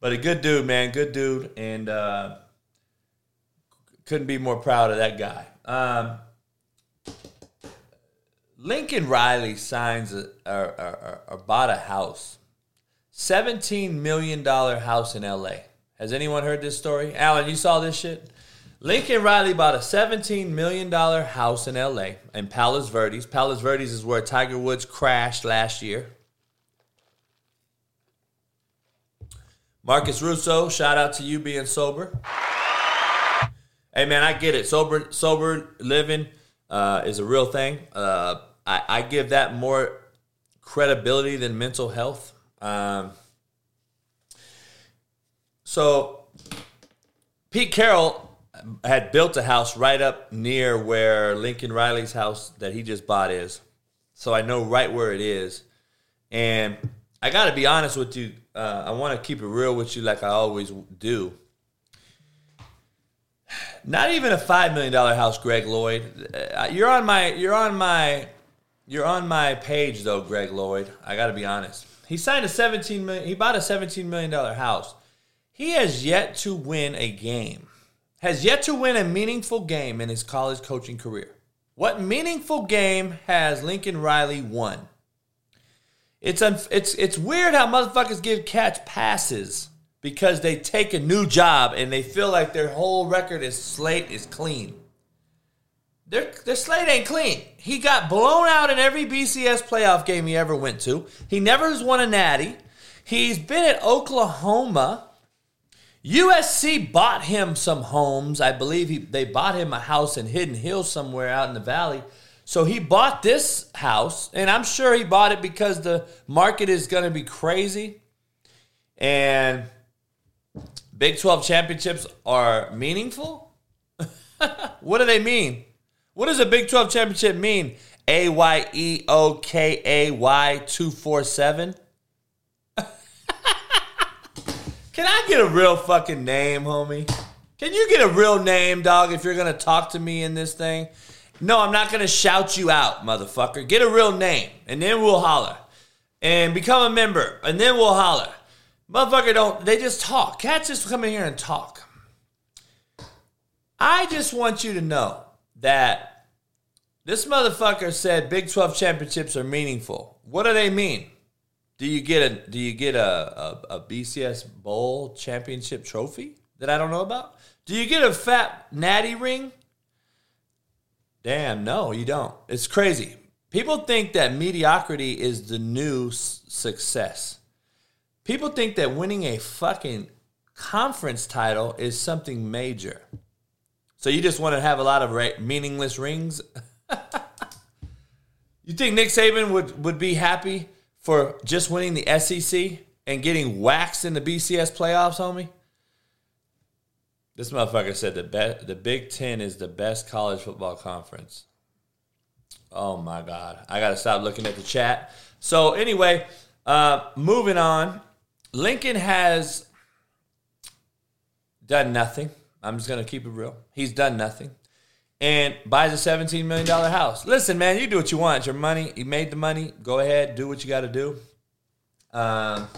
but a good dude, man, good dude, and uh, couldn't be more proud of that guy. Um, Lincoln Riley signs a, or, or, or bought a house, seventeen million dollar house in L.A. Has anyone heard this story? Alan, you saw this shit? Lincoln Riley bought a $17 million house in LA in Palos Verdes. Palos Verdes is where Tiger Woods crashed last year. Marcus Russo, shout out to you being sober. Hey man, I get it. Sober, sober living uh, is a real thing. Uh, I, I, give that more credibility than mental health. Um, so, Pete Carroll had built a house right up near where Lincoln Riley's house that he just bought is. So I know right where it is. And I got to be honest with you. Uh, I want to keep it real with you, like I always do. Not even a five million dollar house, Greg Lloyd. Uh, you're on my, you're on my, you're on my page though, Greg Lloyd. I got to be honest. He signed a seventeen million. He bought a seventeen million dollar house. He has yet to win a game. Has yet to win a meaningful game in his college coaching career. What meaningful game has Lincoln Riley won? It's un- it's it's weird how motherfuckers give catch passes because they take a new job and they feel like their whole record is slate is clean. Their their slate ain't clean. He got blown out in every BCS playoff game he ever went to. He never has won a natty. He's been at Oklahoma. USC bought him some homes. I believe he, they bought him a house in Hidden Hills somewhere out in the valley. So he bought this house, and I'm sure he bought it because the market is going to be crazy. And Big 12 championships are meaningful? what do they mean? What does a Big 12 championship mean? A Y E O K A Y 247? Can I get a real fucking name, homie? Can you get a real name, dog, if you're going to talk to me in this thing? No, I'm not going to shout you out, motherfucker. Get a real name, and then we'll holler. And become a member, and then we'll holler. Motherfucker, don't, they just talk. Cats just come in here and talk. I just want you to know that this motherfucker said Big 12 championships are meaningful. What do they mean? Do you get a do you get a, a, a BCS bowl championship trophy that I don't know about? Do you get a fat natty ring? Damn, no, you don't. It's crazy. People think that mediocrity is the new s- success. People think that winning a fucking conference title is something major. So you just want to have a lot of ra- meaningless rings? you think Nick Saban would, would be happy for just winning the SEC and getting waxed in the BCS playoffs, homie? This motherfucker said the be- the Big Ten is the best college football conference. Oh my God. I got to stop looking at the chat. So, anyway, uh, moving on. Lincoln has done nothing. I'm just going to keep it real. He's done nothing. And buys a $17 million house. Listen, man, you do what you want. It's your money. You made the money. Go ahead. Do what you got to do. Um,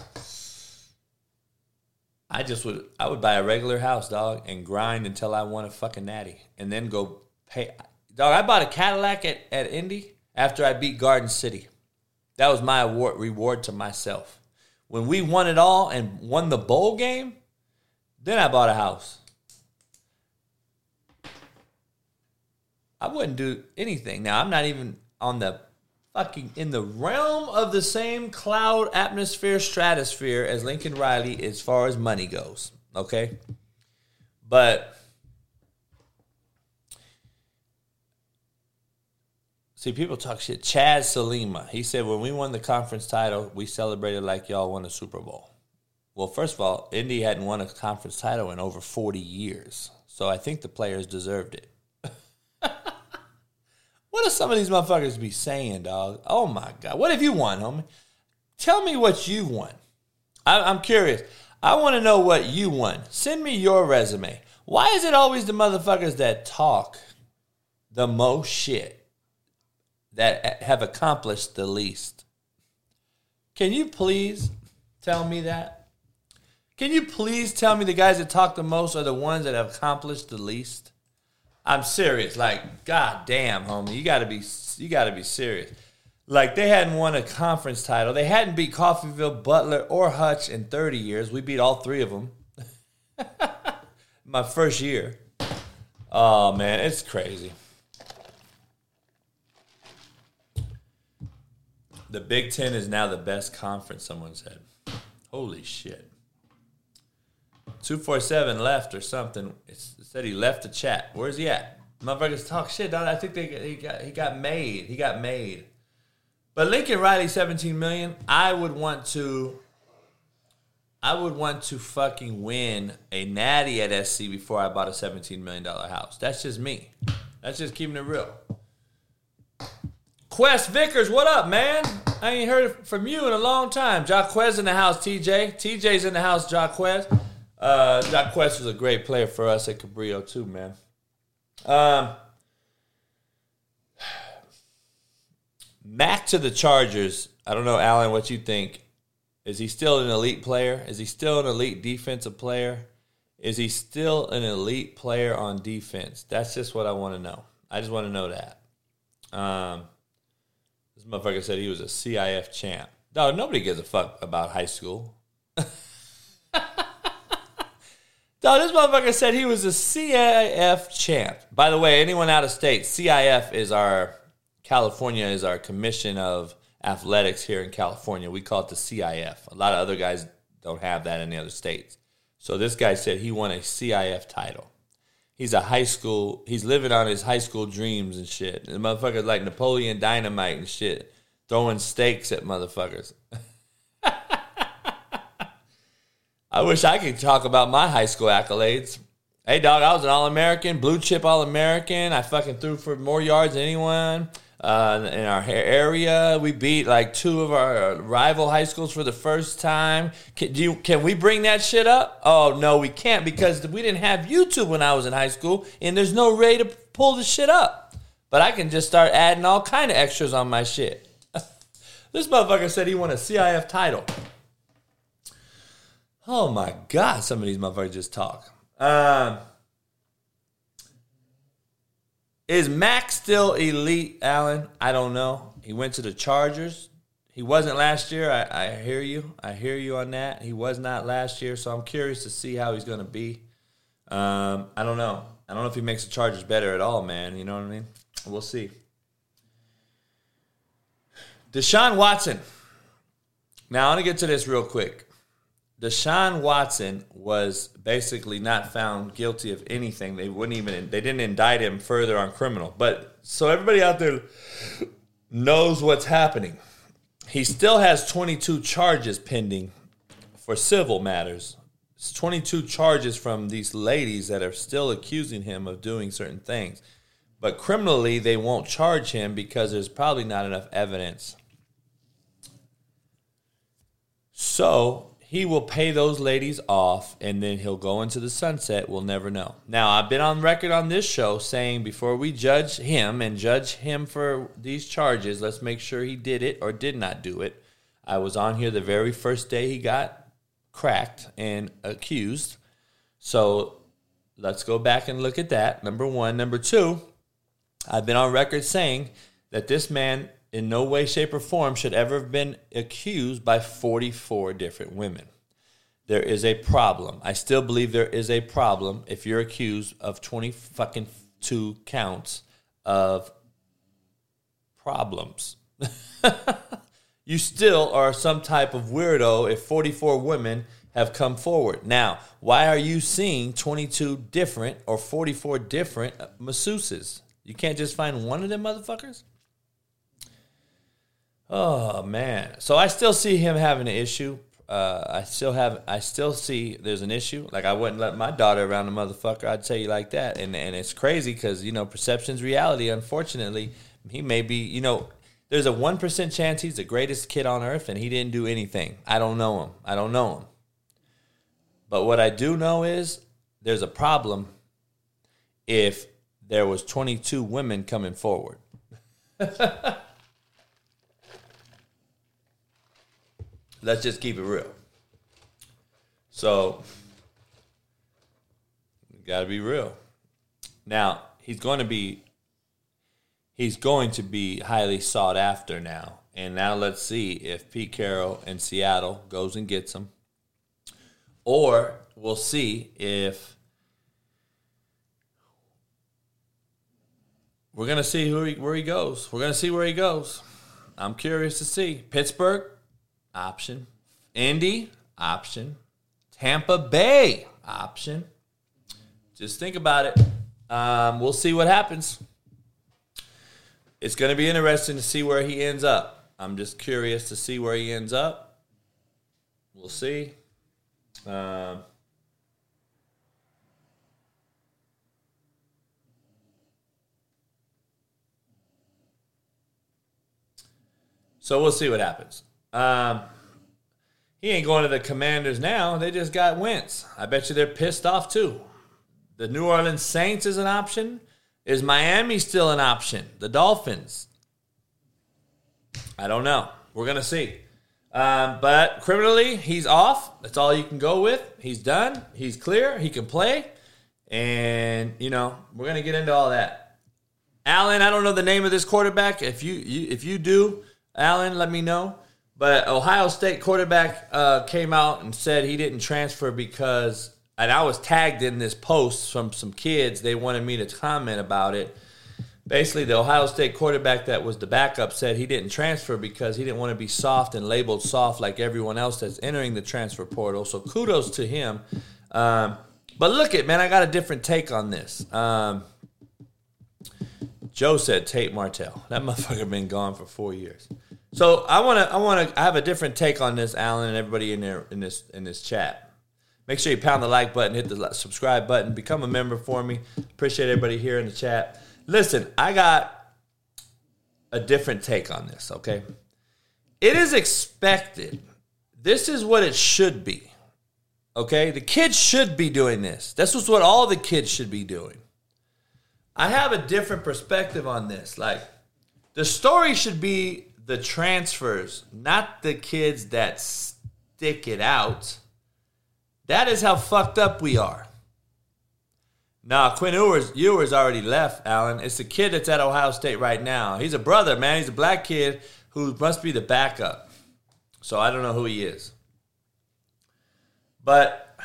I just would I would buy a regular house, dog, and grind until I won a fucking natty, and then go pay. Dog, I bought a Cadillac at, at Indy after I beat Garden City. That was my award reward to myself. When we won it all and won the bowl game, then I bought a house. I wouldn't do anything. Now I'm not even on the fucking in the realm of the same cloud atmosphere stratosphere as Lincoln Riley as far as money goes. Okay. But see, people talk shit. Chaz Salima, he said when we won the conference title, we celebrated like y'all won a Super Bowl. Well, first of all, Indy hadn't won a conference title in over 40 years. So I think the players deserved it. What do some of these motherfuckers be saying, dog? Oh my God. What have you won, homie? Tell me what you won. I, I'm curious. I want to know what you won. Send me your resume. Why is it always the motherfuckers that talk the most shit that have accomplished the least? Can you please tell me that? Can you please tell me the guys that talk the most are the ones that have accomplished the least? I'm serious. Like, god damn, homie, you gotta be you gotta be serious. Like they hadn't won a conference title. They hadn't beat Coffeyville, Butler, or Hutch in 30 years. We beat all three of them. My first year. Oh man, it's crazy. The Big Ten is now the best conference, someone said. Holy shit. 247 left or something. It's, it said he left the chat. Where's he at? Motherfuckers talk shit, dog. I think they he got he got made. He got made. But Lincoln Riley, 17 million. I would want to I would want to fucking win a natty at SC before I bought a $17 million house. That's just me. That's just keeping it real. Quest Vickers, what up, man? I ain't heard from you in a long time. Jaquez in the house, TJ. TJ's in the house, Jaquez. Uh, Jaquez was a great player for us at Cabrillo, too, man. Um, Mack to the Chargers. I don't know, Alan, what you think. Is he still an elite player? Is he still an elite defensive player? Is he still an elite player on defense? That's just what I want to know. I just want to know that. Um, this motherfucker said he was a CIF champ. No, nobody gives a fuck about high school. No, this motherfucker said he was a CIF champ. By the way, anyone out of state, CIF is our California is our commission of athletics here in California. We call it the CIF. A lot of other guys don't have that in the other states. So this guy said he won a CIF title. He's a high school. He's living on his high school dreams and shit. The motherfucker's like Napoleon Dynamite and shit, throwing stakes at motherfuckers. I wish I could talk about my high school accolades. Hey, dog, I was an All American, blue chip All American. I fucking threw for more yards than anyone uh, in our area. We beat like two of our rival high schools for the first time. Can, you, can we bring that shit up? Oh, no, we can't because we didn't have YouTube when I was in high school, and there's no way to pull the shit up. But I can just start adding all kind of extras on my shit. this motherfucker said he won a CIF title. Oh my God, some of these motherfuckers just talk. Um, is Max still elite, Allen? I don't know. He went to the Chargers. He wasn't last year. I, I hear you. I hear you on that. He was not last year, so I'm curious to see how he's going to be. Um, I don't know. I don't know if he makes the Chargers better at all, man. You know what I mean? We'll see. Deshaun Watson. Now, I want to get to this real quick. Deshaun Watson was basically not found guilty of anything. They wouldn't even they didn't indict him further on criminal. But so everybody out there knows what's happening. He still has 22 charges pending for civil matters. It's 22 charges from these ladies that are still accusing him of doing certain things. But criminally, they won't charge him because there's probably not enough evidence. So he will pay those ladies off and then he'll go into the sunset. We'll never know. Now, I've been on record on this show saying before we judge him and judge him for these charges, let's make sure he did it or did not do it. I was on here the very first day he got cracked and accused. So let's go back and look at that. Number one. Number two, I've been on record saying that this man in no way, shape, or form should ever have been accused by 44 different women. There is a problem. I still believe there is a problem if you're accused of 20 fucking two counts of problems. you still are some type of weirdo if 44 women have come forward. Now, why are you seeing 22 different or 44 different masseuses? You can't just find one of them motherfuckers? Oh man. So I still see him having an issue. Uh, I still have I still see there's an issue. Like I wouldn't let my daughter around the motherfucker. I'd tell you like that. And and it's crazy because you know perception's reality. Unfortunately, he may be you know there's a one percent chance he's the greatest kid on earth and he didn't do anything. I don't know him. I don't know him. But what I do know is there's a problem if there was 22 women coming forward. Let's just keep it real. So, got to be real. Now, he's going to be he's going to be highly sought after now. And now let's see if Pete Carroll in Seattle goes and gets him. Or we'll see if we're going to see who he, where he goes. We're going to see where he goes. I'm curious to see. Pittsburgh, option. Indy, option. Tampa Bay, option. Just think about it. Um, we'll see what happens. It's going to be interesting to see where he ends up. I'm just curious to see where he ends up. We'll see. Um, so we'll see what happens. Um, he ain't going to the Commanders now. They just got Wentz. I bet you they're pissed off too. The New Orleans Saints is an option. Is Miami still an option? The Dolphins. I don't know. We're gonna see. Um, but criminally, he's off. That's all you can go with. He's done. He's clear. He can play. And you know we're gonna get into all that. Allen, I don't know the name of this quarterback. If you, you if you do, Allen, let me know. But Ohio State quarterback uh, came out and said he didn't transfer because, and I was tagged in this post from some kids. They wanted me to comment about it. Basically, the Ohio State quarterback that was the backup said he didn't transfer because he didn't want to be soft and labeled soft like everyone else that's entering the transfer portal. So kudos to him. Um, but look at man, I got a different take on this. Um, Joe said Tate Martell. That motherfucker been gone for four years. So I want to, I want to, I have a different take on this, Alan, and everybody in there in this in this chat. Make sure you pound the like button, hit the subscribe button, become a member for me. Appreciate everybody here in the chat. Listen, I got a different take on this, okay? It is expected. This is what it should be. Okay? The kids should be doing this. This is what all the kids should be doing. I have a different perspective on this. Like, the story should be the transfers, not the kids that stick it out. That is how fucked up we are. Nah, Quinn Ewers, Ewers already left, Alan. It's the kid that's at Ohio State right now. He's a brother, man. He's a black kid who must be the backup. So I don't know who he is. But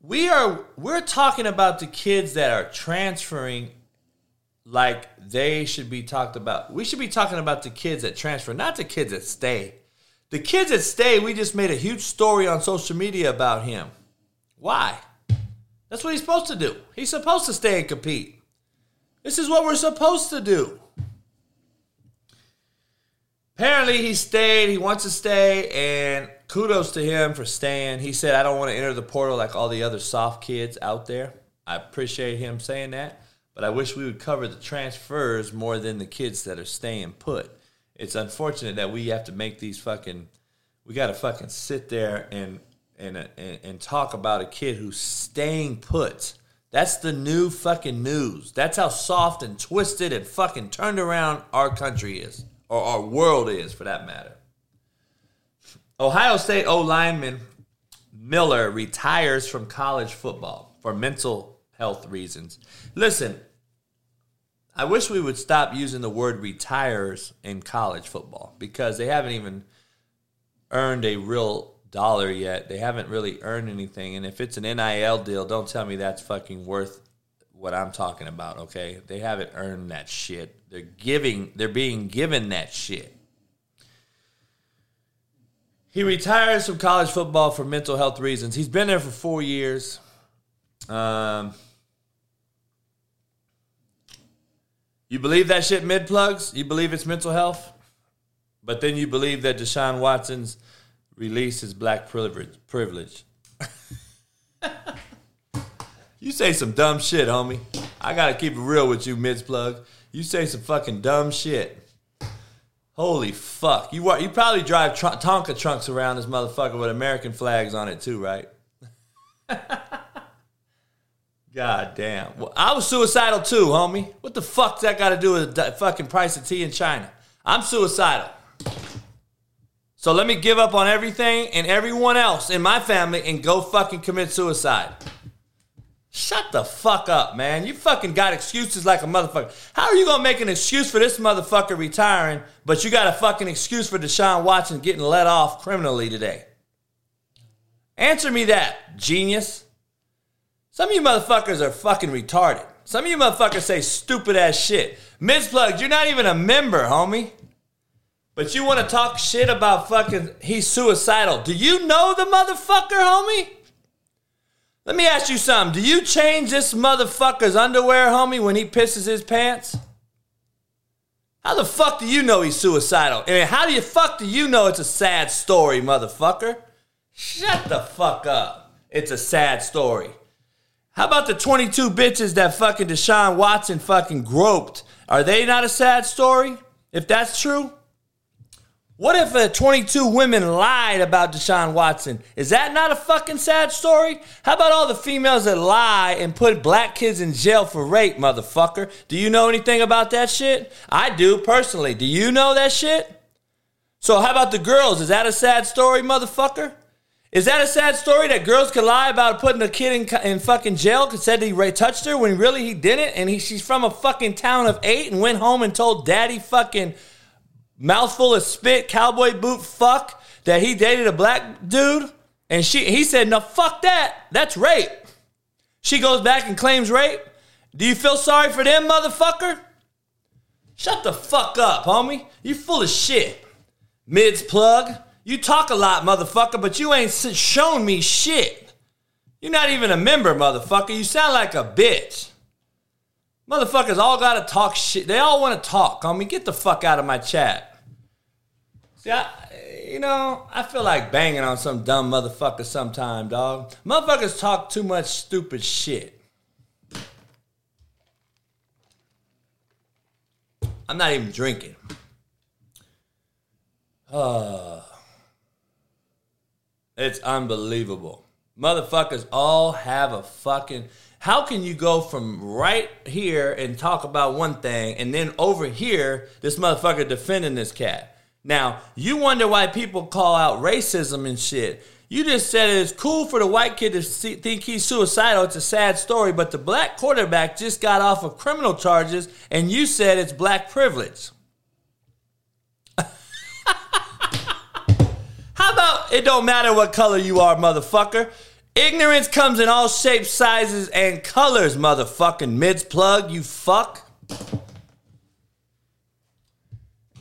we are we're talking about the kids that are transferring like they should be talked about. We should be talking about the kids that transfer, not the kids that stay. The kids that stay, we just made a huge story on social media about him. Why? That's what he's supposed to do. He's supposed to stay and compete. This is what we're supposed to do. Apparently, he stayed. He wants to stay, and kudos to him for staying. He said, I don't want to enter the portal like all the other soft kids out there. I appreciate him saying that, but I wish we would cover the transfers more than the kids that are staying put. It's unfortunate that we have to make these fucking, we got to fucking sit there and, and, and, and talk about a kid who's staying put. That's the new fucking news. That's how soft and twisted and fucking turned around our country is, or our world is for that matter. Ohio State O lineman Miller retires from college football for mental health reasons. Listen, I wish we would stop using the word retires in college football because they haven't even earned a real dollar yet. They haven't really earned anything. And if it's an NIL deal, don't tell me that's fucking worth what I'm talking about, okay? They haven't earned that shit. They're giving they're being given that shit. He retires from college football for mental health reasons. He's been there for four years. Um, you believe that shit mid plugs? You believe it's mental health? But then you believe that Deshaun Watson's release is black privilege. privilege. you say some dumb shit, homie. I gotta keep it real with you, mids plug. You say some fucking dumb shit. Holy fuck! You you probably drive tr- Tonka trunks around this motherfucker with American flags on it too, right? God damn. Well, I was suicidal too, homie. What the fuck's that got to do with the fucking price of tea in China? I'm suicidal. So let me give up on everything and everyone else in my family and go fucking commit suicide. Shut the fuck up, man. You fucking got excuses like a motherfucker. How are you gonna make an excuse for this motherfucker retiring, but you got a fucking excuse for Deshaun Watson getting let off criminally today? Answer me that, genius. Some of you motherfuckers are fucking retarded. Some of you motherfuckers say stupid ass shit. Misplugged, you're not even a member, homie. But you want to talk shit about fucking he's suicidal. Do you know the motherfucker, homie? Let me ask you something. Do you change this motherfucker's underwear, homie, when he pisses his pants? How the fuck do you know he's suicidal? Mean, how you fuck do you know it's a sad story, motherfucker? Shut the fuck up. It's a sad story. How about the 22 bitches that fucking Deshaun Watson fucking groped? Are they not a sad story? If that's true? What if uh, 22 women lied about Deshaun Watson? Is that not a fucking sad story? How about all the females that lie and put black kids in jail for rape, motherfucker? Do you know anything about that shit? I do personally. Do you know that shit? So how about the girls? Is that a sad story, motherfucker? Is that a sad story that girls could lie about putting a kid in, in fucking jail because said he ra- touched her when really he didn't? And he, she's from a fucking town of eight and went home and told daddy fucking mouthful of spit cowboy boot fuck that he dated a black dude? And she he said no fuck that. That's rape. She goes back and claims rape. Do you feel sorry for them motherfucker? Shut the fuck up homie. You full of shit. Mids plug you talk a lot motherfucker but you ain't shown me shit you're not even a member motherfucker you sound like a bitch Motherfuckers all gotta talk shit. They all wanna talk. I mean, get the fuck out of my chat. See, I, you know, I feel like banging on some dumb motherfucker sometime, dog. Motherfuckers talk too much stupid shit. I'm not even drinking. Uh, it's unbelievable. Motherfuckers all have a fucking. How can you go from right here and talk about one thing and then over here, this motherfucker defending this cat? Now, you wonder why people call out racism and shit. You just said it's cool for the white kid to see, think he's suicidal. It's a sad story, but the black quarterback just got off of criminal charges, and you said it's black privilege. How about it don't matter what color you are, motherfucker? Ignorance comes in all shapes, sizes, and colors, motherfucking mids plug, you fuck.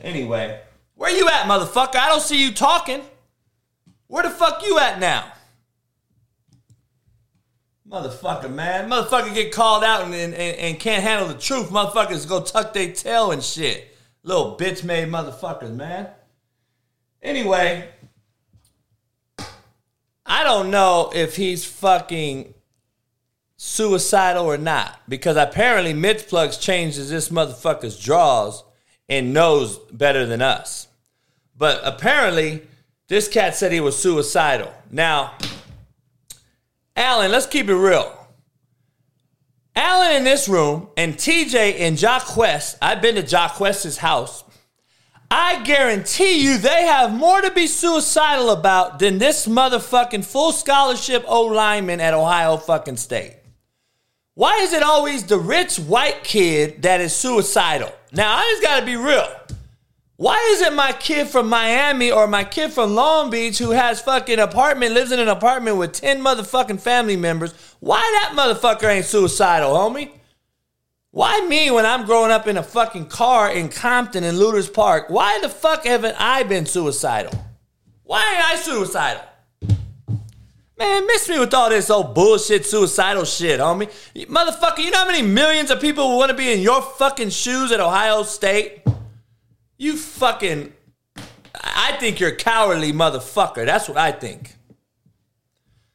Anyway, where you at, motherfucker? I don't see you talking. Where the fuck you at now? Motherfucker, man. Motherfucker get called out and, and, and can't handle the truth. Motherfuckers go tuck their tail and shit. Little bitch made motherfuckers, man. Anyway, I don't know if he's fucking suicidal or not because apparently Mitch Plugs changes this motherfucker's draws and knows better than us. But apparently, this cat said he was suicidal. Now, Alan, let's keep it real. Alan in this room and TJ and Jock West, I've been to Jock West's house. I guarantee you they have more to be suicidal about than this motherfucking full scholarship O lineman at Ohio fucking State. Why is it always the rich white kid that is suicidal? Now, I just gotta be real. Why isn't my kid from Miami or my kid from Long Beach who has fucking apartment, lives in an apartment with 10 motherfucking family members, why that motherfucker ain't suicidal, homie? Why me when I'm growing up in a fucking car in Compton in Leuders Park? Why the fuck haven't I been suicidal? Why ain't I suicidal? Man, miss me with all this old bullshit suicidal shit, homie. Motherfucker, you know how many millions of people want to be in your fucking shoes at Ohio State? You fucking. I think you're a cowardly motherfucker. That's what I think.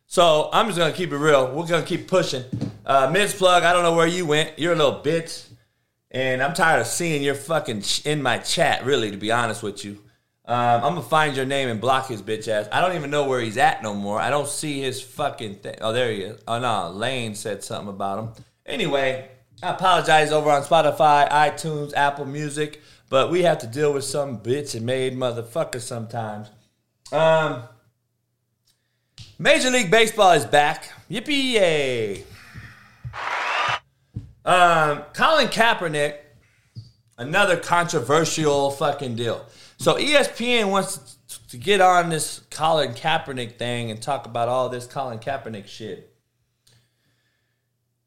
So I'm just gonna keep it real. We're gonna keep pushing. Uh, plug. I don't know where you went. You're a little bitch, and I'm tired of seeing your fucking ch- in my chat. Really, to be honest with you, um, I'm gonna find your name and block his bitch ass. I don't even know where he's at no more. I don't see his fucking thing. Oh, there he is. Oh no, Lane said something about him. Anyway, I apologize over on Spotify, iTunes, Apple Music. But we have to deal with some bitch and made motherfuckers sometimes. Um, Major League Baseball is back. Yippee yay. Um, Colin Kaepernick, another controversial fucking deal. So ESPN wants to get on this Colin Kaepernick thing and talk about all this Colin Kaepernick shit.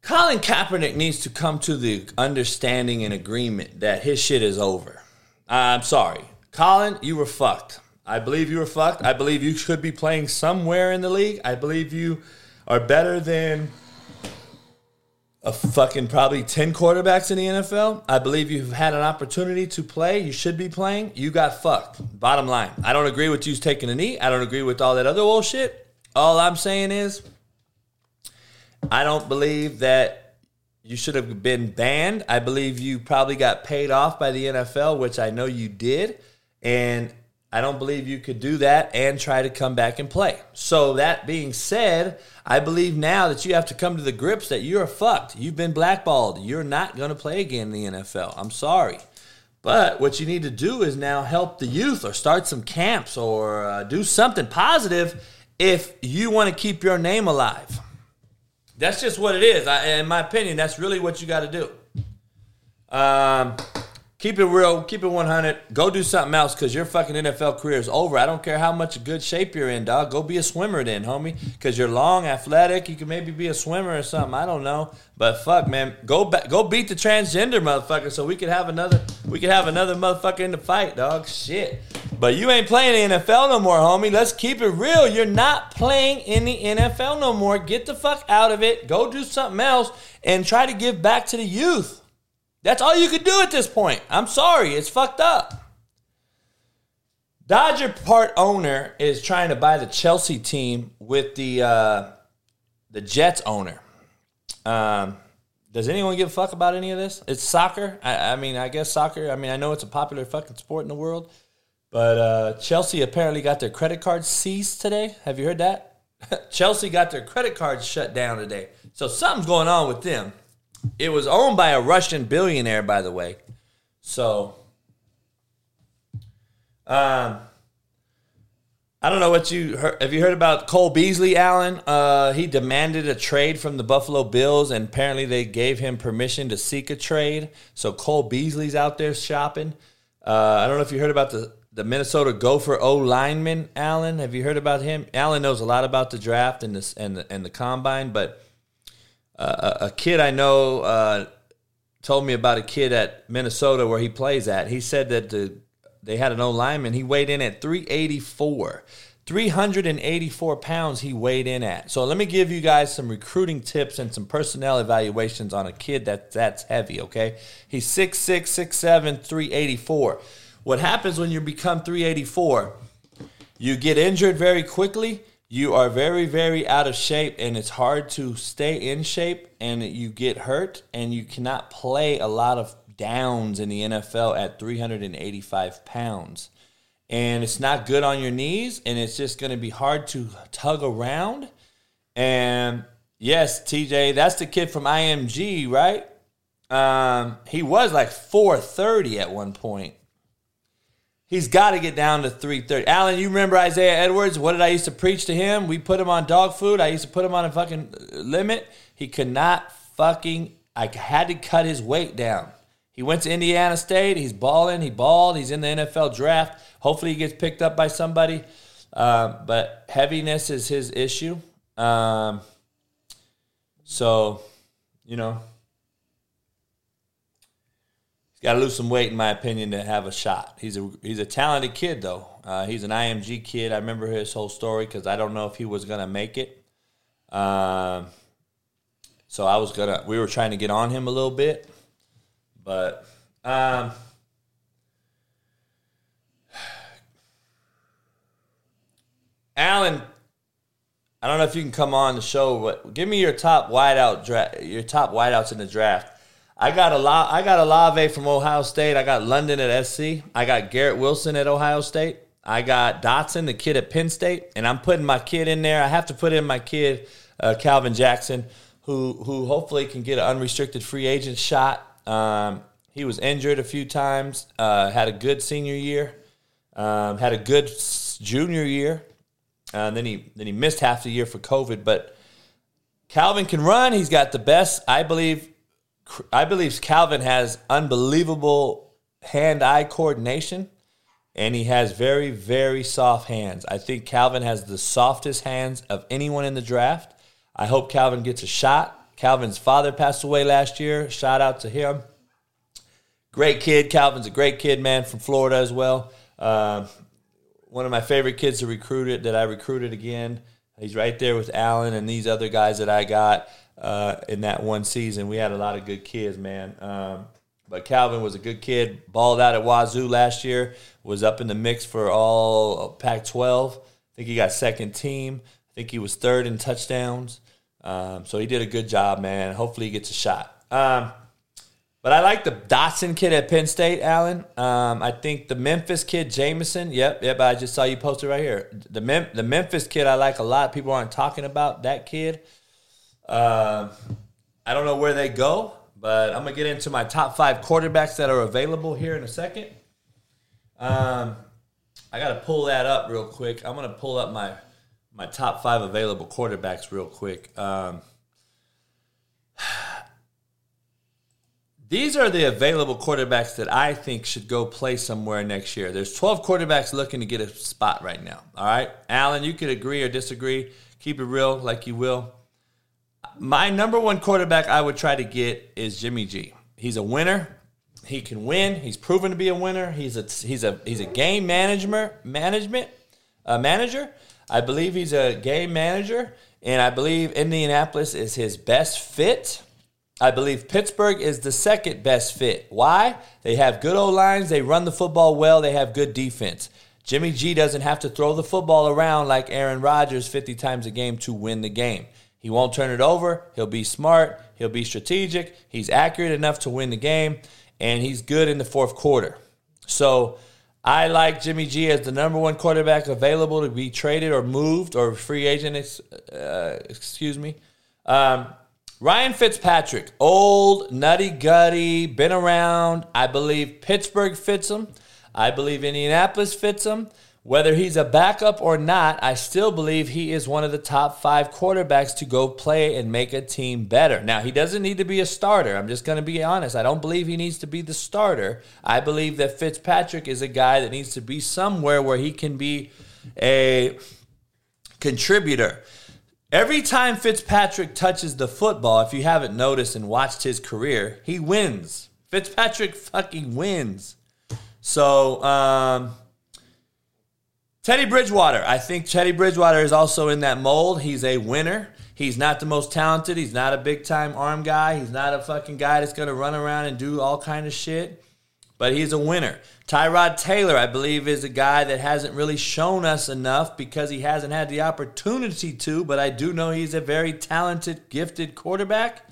Colin Kaepernick needs to come to the understanding and agreement that his shit is over. I'm sorry. Colin, you were fucked. I believe you were fucked. I believe you should be playing somewhere in the league. I believe you are better than a fucking probably 10 quarterbacks in the NFL. I believe you've had an opportunity to play. You should be playing. You got fucked. Bottom line. I don't agree with you taking a knee. I don't agree with all that other bullshit. All I'm saying is I don't believe that you should have been banned. I believe you probably got paid off by the NFL, which I know you did. And I don't believe you could do that and try to come back and play. So, that being said, I believe now that you have to come to the grips that you're fucked. You've been blackballed. You're not going to play again in the NFL. I'm sorry. But what you need to do is now help the youth or start some camps or uh, do something positive if you want to keep your name alive. That's just what it is. I, in my opinion, that's really what you got to do. Um, keep it real. Keep it 100. Go do something else because your fucking NFL career is over. I don't care how much good shape you're in, dog. Go be a swimmer then, homie. Because you're long, athletic. You can maybe be a swimmer or something. I don't know. But fuck, man, go back. Go beat the transgender motherfucker so we could have another. We could have another motherfucker in the fight, dog. Shit. But you ain't playing the NFL no more, homie. Let's keep it real. You're not playing in the NFL no more. Get the fuck out of it. Go do something else and try to give back to the youth. That's all you could do at this point. I'm sorry. It's fucked up. Dodger part owner is trying to buy the Chelsea team with the uh, the Jets owner. Um, does anyone give a fuck about any of this? It's soccer. I, I mean, I guess soccer. I mean, I know it's a popular fucking sport in the world, but uh, Chelsea apparently got their credit cards seized today. Have you heard that? Chelsea got their credit cards shut down today. So something's going on with them. It was owned by a Russian billionaire, by the way. So, um, I don't know what you heard. Have you heard about Cole Beasley, Allen? Uh, he demanded a trade from the Buffalo Bills, and apparently they gave him permission to seek a trade. So Cole Beasley's out there shopping. Uh, I don't know if you heard about the the Minnesota Gopher O lineman, Allen. Have you heard about him? Allen knows a lot about the draft and this and the and the combine, but uh, a, kid I know uh, told me about a kid at Minnesota where he plays at. He said that the they had an old lineman. He weighed in at 384. 384 pounds he weighed in at. So let me give you guys some recruiting tips and some personnel evaluations on a kid that that's heavy, okay? He's 6'6, 6'7, 384. What happens when you become 384? You get injured very quickly. You are very, very out of shape, and it's hard to stay in shape, and you get hurt, and you cannot play a lot of downs in the NFL at 385 pounds. And it's not good on your knees, and it's just going to be hard to tug around. And yes, TJ, that's the kid from IMG, right? Um, he was like 430 at one point. He's got to get down to 330. Allen, you remember Isaiah Edwards? What did I used to preach to him? We put him on dog food. I used to put him on a fucking limit. He could not fucking, I had to cut his weight down. He went to Indiana State. He's balling. He balled. He's in the NFL draft. Hopefully, he gets picked up by somebody. Uh, but heaviness is his issue. Um, so, you know, he's got to lose some weight, in my opinion, to have a shot. He's a he's a talented kid, though. Uh, he's an IMG kid. I remember his whole story because I don't know if he was gonna make it. Um, so I was gonna. We were trying to get on him a little bit. But um, Allen, I don't know if you can come on the show, but give me your top wideout dra- your top wideouts in the draft. I got a lot. I got Olave from Ohio State. I got London at SC. I got Garrett Wilson at Ohio State. I got Dotson, the kid at Penn State, and I'm putting my kid in there. I have to put in my kid, uh, Calvin Jackson, who who hopefully can get an unrestricted free agent shot. Um, he was injured a few times. Uh, had a good senior year. Um, had a good junior year. Uh, then he then he missed half the year for COVID. But Calvin can run. He's got the best. I believe. I believe Calvin has unbelievable hand-eye coordination, and he has very very soft hands. I think Calvin has the softest hands of anyone in the draft. I hope Calvin gets a shot. Calvin's father passed away last year. Shout out to him. Great kid. Calvin's a great kid, man, from Florida as well. Uh, one of my favorite kids to recruit it that I recruited again. He's right there with Allen and these other guys that I got uh, in that one season. We had a lot of good kids, man. Um, but Calvin was a good kid. Balled out at Wazoo last year. Was up in the mix for all Pac-12. I think he got second team. I think he was third in touchdowns. Um, so he did a good job, man. Hopefully he gets a shot. Um, but I like the Dotson kid at Penn State, Allen. Um, I think the Memphis kid, Jameson. Yep, yep. I just saw you posted right here. The Mem- the Memphis kid, I like a lot. People aren't talking about that kid. Uh, I don't know where they go, but I'm gonna get into my top five quarterbacks that are available here in a second. Um, I gotta pull that up real quick. I'm gonna pull up my my top five available quarterbacks real quick. Um, these are the available quarterbacks that I think should go play somewhere next year. There's 12 quarterbacks looking to get a spot right now. All right, Allen, you could agree or disagree. Keep it real, like you will. My number one quarterback I would try to get is Jimmy G. He's a winner. He can win. He's proven to be a winner. He's a he's a he's a game management management uh, manager. I believe he's a game manager, and I believe Indianapolis is his best fit. I believe Pittsburgh is the second best fit. Why? They have good O lines, they run the football well, they have good defense. Jimmy G doesn't have to throw the football around like Aaron Rodgers 50 times a game to win the game. He won't turn it over. He'll be smart. He'll be strategic. He's accurate enough to win the game, and he's good in the fourth quarter. So I like Jimmy G as the number one quarterback available to be traded or moved or free agent. Uh, excuse me. Um, Ryan Fitzpatrick, old, nutty gutty, been around. I believe Pittsburgh fits him. I believe Indianapolis fits him. Whether he's a backup or not, I still believe he is one of the top five quarterbacks to go play and make a team better. Now, he doesn't need to be a starter. I'm just going to be honest. I don't believe he needs to be the starter. I believe that Fitzpatrick is a guy that needs to be somewhere where he can be a contributor. Every time Fitzpatrick touches the football, if you haven't noticed and watched his career, he wins. Fitzpatrick fucking wins. So, um, Teddy Bridgewater. I think Teddy Bridgewater is also in that mold. He's a winner. He's not the most talented. He's not a big time arm guy. He's not a fucking guy that's going to run around and do all kind of shit. But he's a winner. Tyrod Taylor, I believe, is a guy that hasn't really shown us enough because he hasn't had the opportunity to. But I do know he's a very talented, gifted quarterback.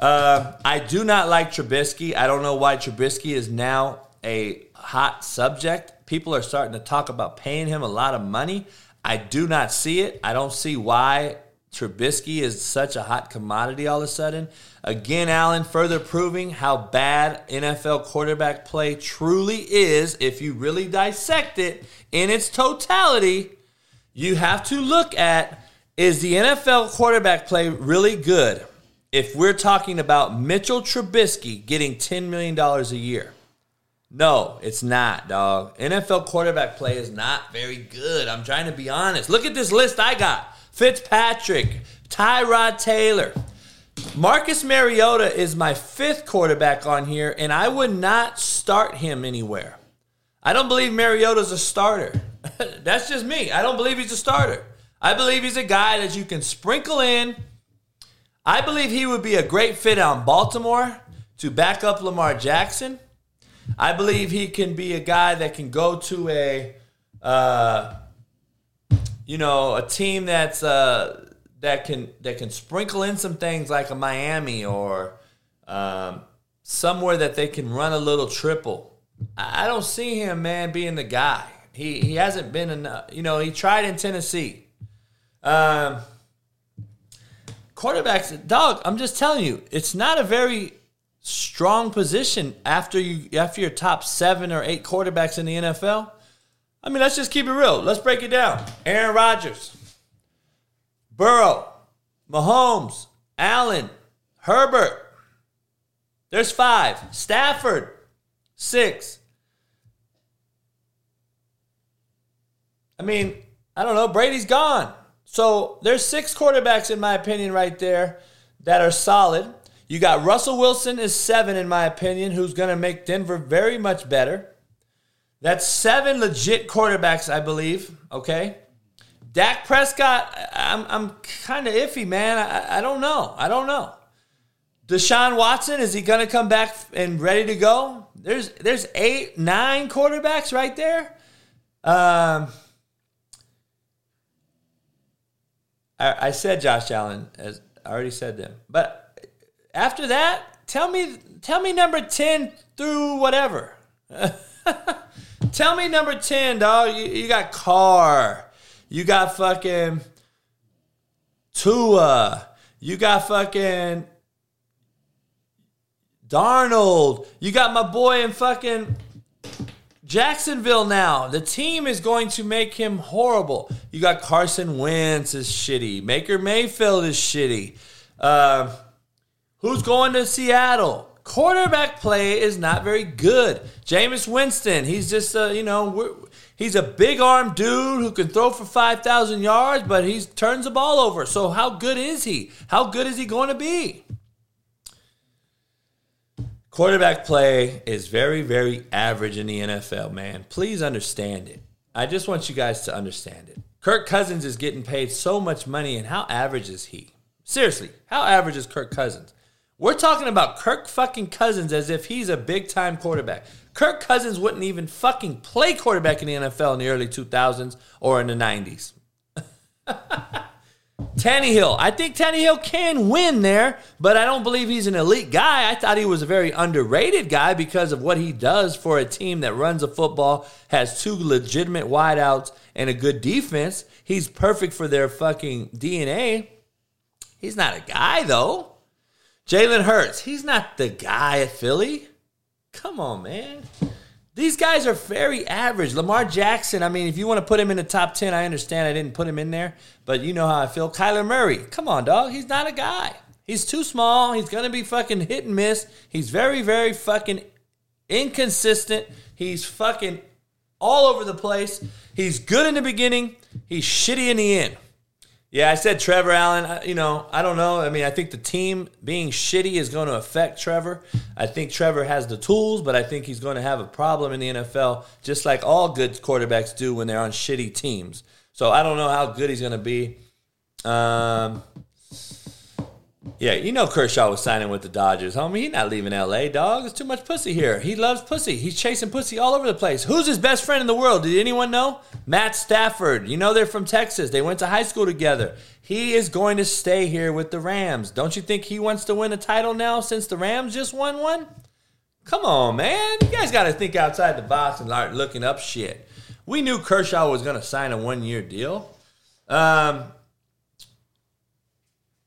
Uh, I do not like Trubisky. I don't know why Trubisky is now a hot subject people are starting to talk about paying him a lot of money. I do not see it. I don't see why Trubisky is such a hot commodity all of a sudden. Again, Allen, further proving how bad NFL quarterback play truly is. If you really dissect it in its totality, you have to look at is the NFL quarterback play really good? If we're talking about Mitchell Trubisky getting $10 million a year, no, it's not, dog. NFL quarterback play is not very good. I'm trying to be honest. Look at this list I got Fitzpatrick, Tyrod Taylor. Marcus Mariota is my fifth quarterback on here, and I would not start him anywhere. I don't believe Mariota's a starter. That's just me. I don't believe he's a starter. I believe he's a guy that you can sprinkle in. I believe he would be a great fit on Baltimore to back up Lamar Jackson. I believe he can be a guy that can go to a, uh, you know, a team that's uh, that can that can sprinkle in some things like a Miami or um, somewhere that they can run a little triple. I don't see him, man, being the guy. He he hasn't been enough. You know, he tried in Tennessee. Um, quarterbacks, dog. I'm just telling you, it's not a very strong position after you after your top seven or eight quarterbacks in the NFL. I mean, let's just keep it real. Let's break it down. Aaron Rodgers, Burrow, Mahomes, Allen, Herbert. There's five. Stafford, six. I mean, I don't know. Brady's gone. So there's six quarterbacks, in my opinion, right there that are solid. You got Russell Wilson is seven, in my opinion, who's going to make Denver very much better. That's seven legit quarterbacks, I believe. Okay. Dak Prescott, I'm, I'm kind of iffy, man. I, I don't know. I don't know. Deshaun Watson, is he going to come back and ready to go? There's there's eight, nine quarterbacks right there. Um, I, I said Josh Allen, as I already said them, but after that, tell me tell me number 10 through whatever. tell me number 10, dog. You, you got Carr. You got fucking Tua. You got fucking Darnold. You got my boy in fucking Jacksonville now. The team is going to make him horrible. You got Carson Wentz is shitty. Baker Mayfield is shitty. Uh, Who's going to Seattle? Quarterback play is not very good. Jameis Winston, he's just a, you know, he's a big arm dude who can throw for 5,000 yards, but he turns the ball over. So how good is he? How good is he going to be? Quarterback play is very, very average in the NFL, man. Please understand it. I just want you guys to understand it. Kirk Cousins is getting paid so much money, and how average is he? Seriously, how average is Kirk Cousins? We're talking about Kirk fucking Cousins as if he's a big time quarterback. Kirk Cousins wouldn't even fucking play quarterback in the NFL in the early 2000s or in the 90s. Tannehill. I think Tannehill can win there, but I don't believe he's an elite guy. I thought he was a very underrated guy because of what he does for a team that runs a football, has two legitimate wideouts, and a good defense. He's perfect for their fucking DNA. He's not a guy, though. Jalen Hurts. He's not the guy at Philly. Come on, man. These guys are very average. Lamar Jackson, I mean, if you want to put him in the top 10, I understand I didn't put him in there, but you know how I feel. Kyler Murray, come on, dog. He's not a guy. He's too small. He's going to be fucking hit and miss. He's very, very fucking inconsistent. He's fucking all over the place. He's good in the beginning, he's shitty in the end. Yeah, I said Trevor Allen. You know, I don't know. I mean, I think the team being shitty is going to affect Trevor. I think Trevor has the tools, but I think he's going to have a problem in the NFL, just like all good quarterbacks do when they're on shitty teams. So I don't know how good he's going to be. Um, yeah, you know Kershaw was signing with the Dodgers, homie. He's not leaving LA, dog. There's too much pussy here. He loves pussy. He's chasing pussy all over the place. Who's his best friend in the world? Did anyone know? Matt Stafford. You know they're from Texas. They went to high school together. He is going to stay here with the Rams. Don't you think he wants to win a title now since the Rams just won one? Come on, man. You guys got to think outside the box and start looking up shit. We knew Kershaw was going to sign a one year deal. Um,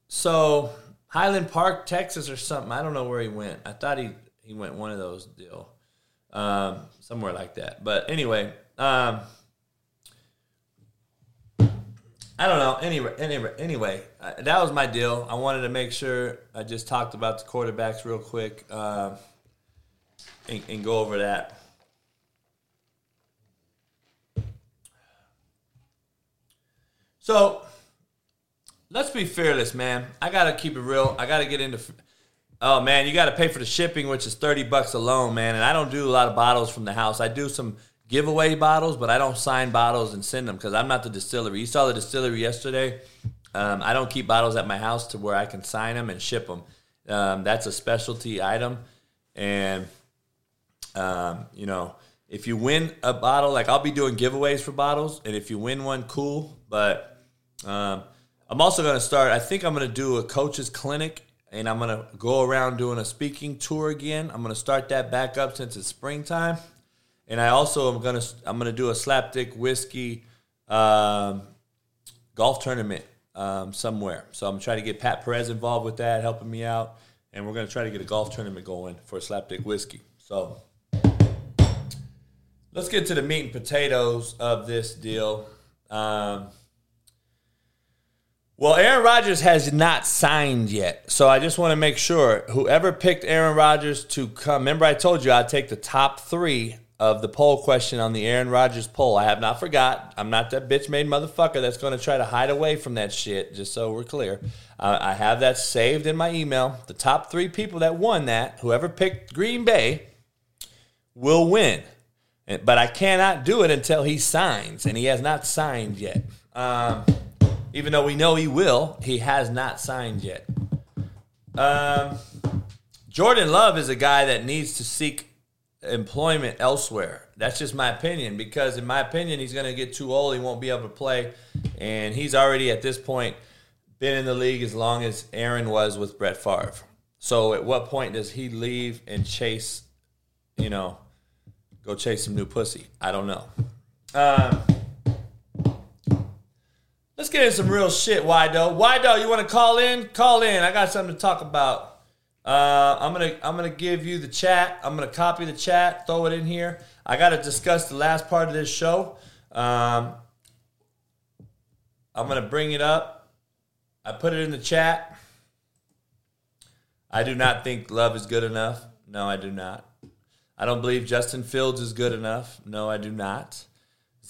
so Highland Park, Texas, or something. I don't know where he went. I thought he he went one of those deal, um, somewhere like that. But anyway, um, I don't know. Anyway, anyway, anyway, uh, that was my deal. I wanted to make sure I just talked about the quarterbacks real quick uh, and, and go over that. So let's be fearless, man. I gotta keep it real. I gotta get into. Oh man, you gotta pay for the shipping, which is thirty bucks alone, man. And I don't do a lot of bottles from the house. I do some giveaway bottles, but I don't sign bottles and send them because I'm not the distillery. You saw the distillery yesterday. Um, I don't keep bottles at my house to where I can sign them and ship them. Um, that's a specialty item, and um, you know, if you win a bottle, like I'll be doing giveaways for bottles, and if you win one, cool. But um, I'm also going to start. I think I'm going to do a coaches clinic, and I'm going to go around doing a speaking tour again. I'm going to start that back up since it's springtime, and I also am going to I'm going to do a slapdick whiskey um, golf tournament um, somewhere. So I'm trying to get Pat Perez involved with that, helping me out, and we're going to try to get a golf tournament going for slapdick whiskey. So let's get to the meat and potatoes of this deal. Um, well, Aaron Rodgers has not signed yet. So I just want to make sure whoever picked Aaron Rodgers to come, remember I told you I'd take the top three of the poll question on the Aaron Rodgers poll. I have not forgot. I'm not that bitch made motherfucker that's going to try to hide away from that shit, just so we're clear. I have that saved in my email. The top three people that won that, whoever picked Green Bay, will win. But I cannot do it until he signs, and he has not signed yet. Um, even though we know he will, he has not signed yet. Um, Jordan Love is a guy that needs to seek employment elsewhere. That's just my opinion because, in my opinion, he's going to get too old. He won't be able to play, and he's already at this point been in the league as long as Aaron was with Brett Favre. So, at what point does he leave and chase? You know, go chase some new pussy. I don't know. Um, Let's get in some real shit, Wido. Wido, you want to call in? Call in. I got something to talk about. Uh, I'm gonna I'm gonna give you the chat. I'm gonna copy the chat, throw it in here. I gotta discuss the last part of this show. Um, I'm gonna bring it up. I put it in the chat. I do not think Love is good enough. No, I do not. I don't believe Justin Fields is good enough. No, I do not.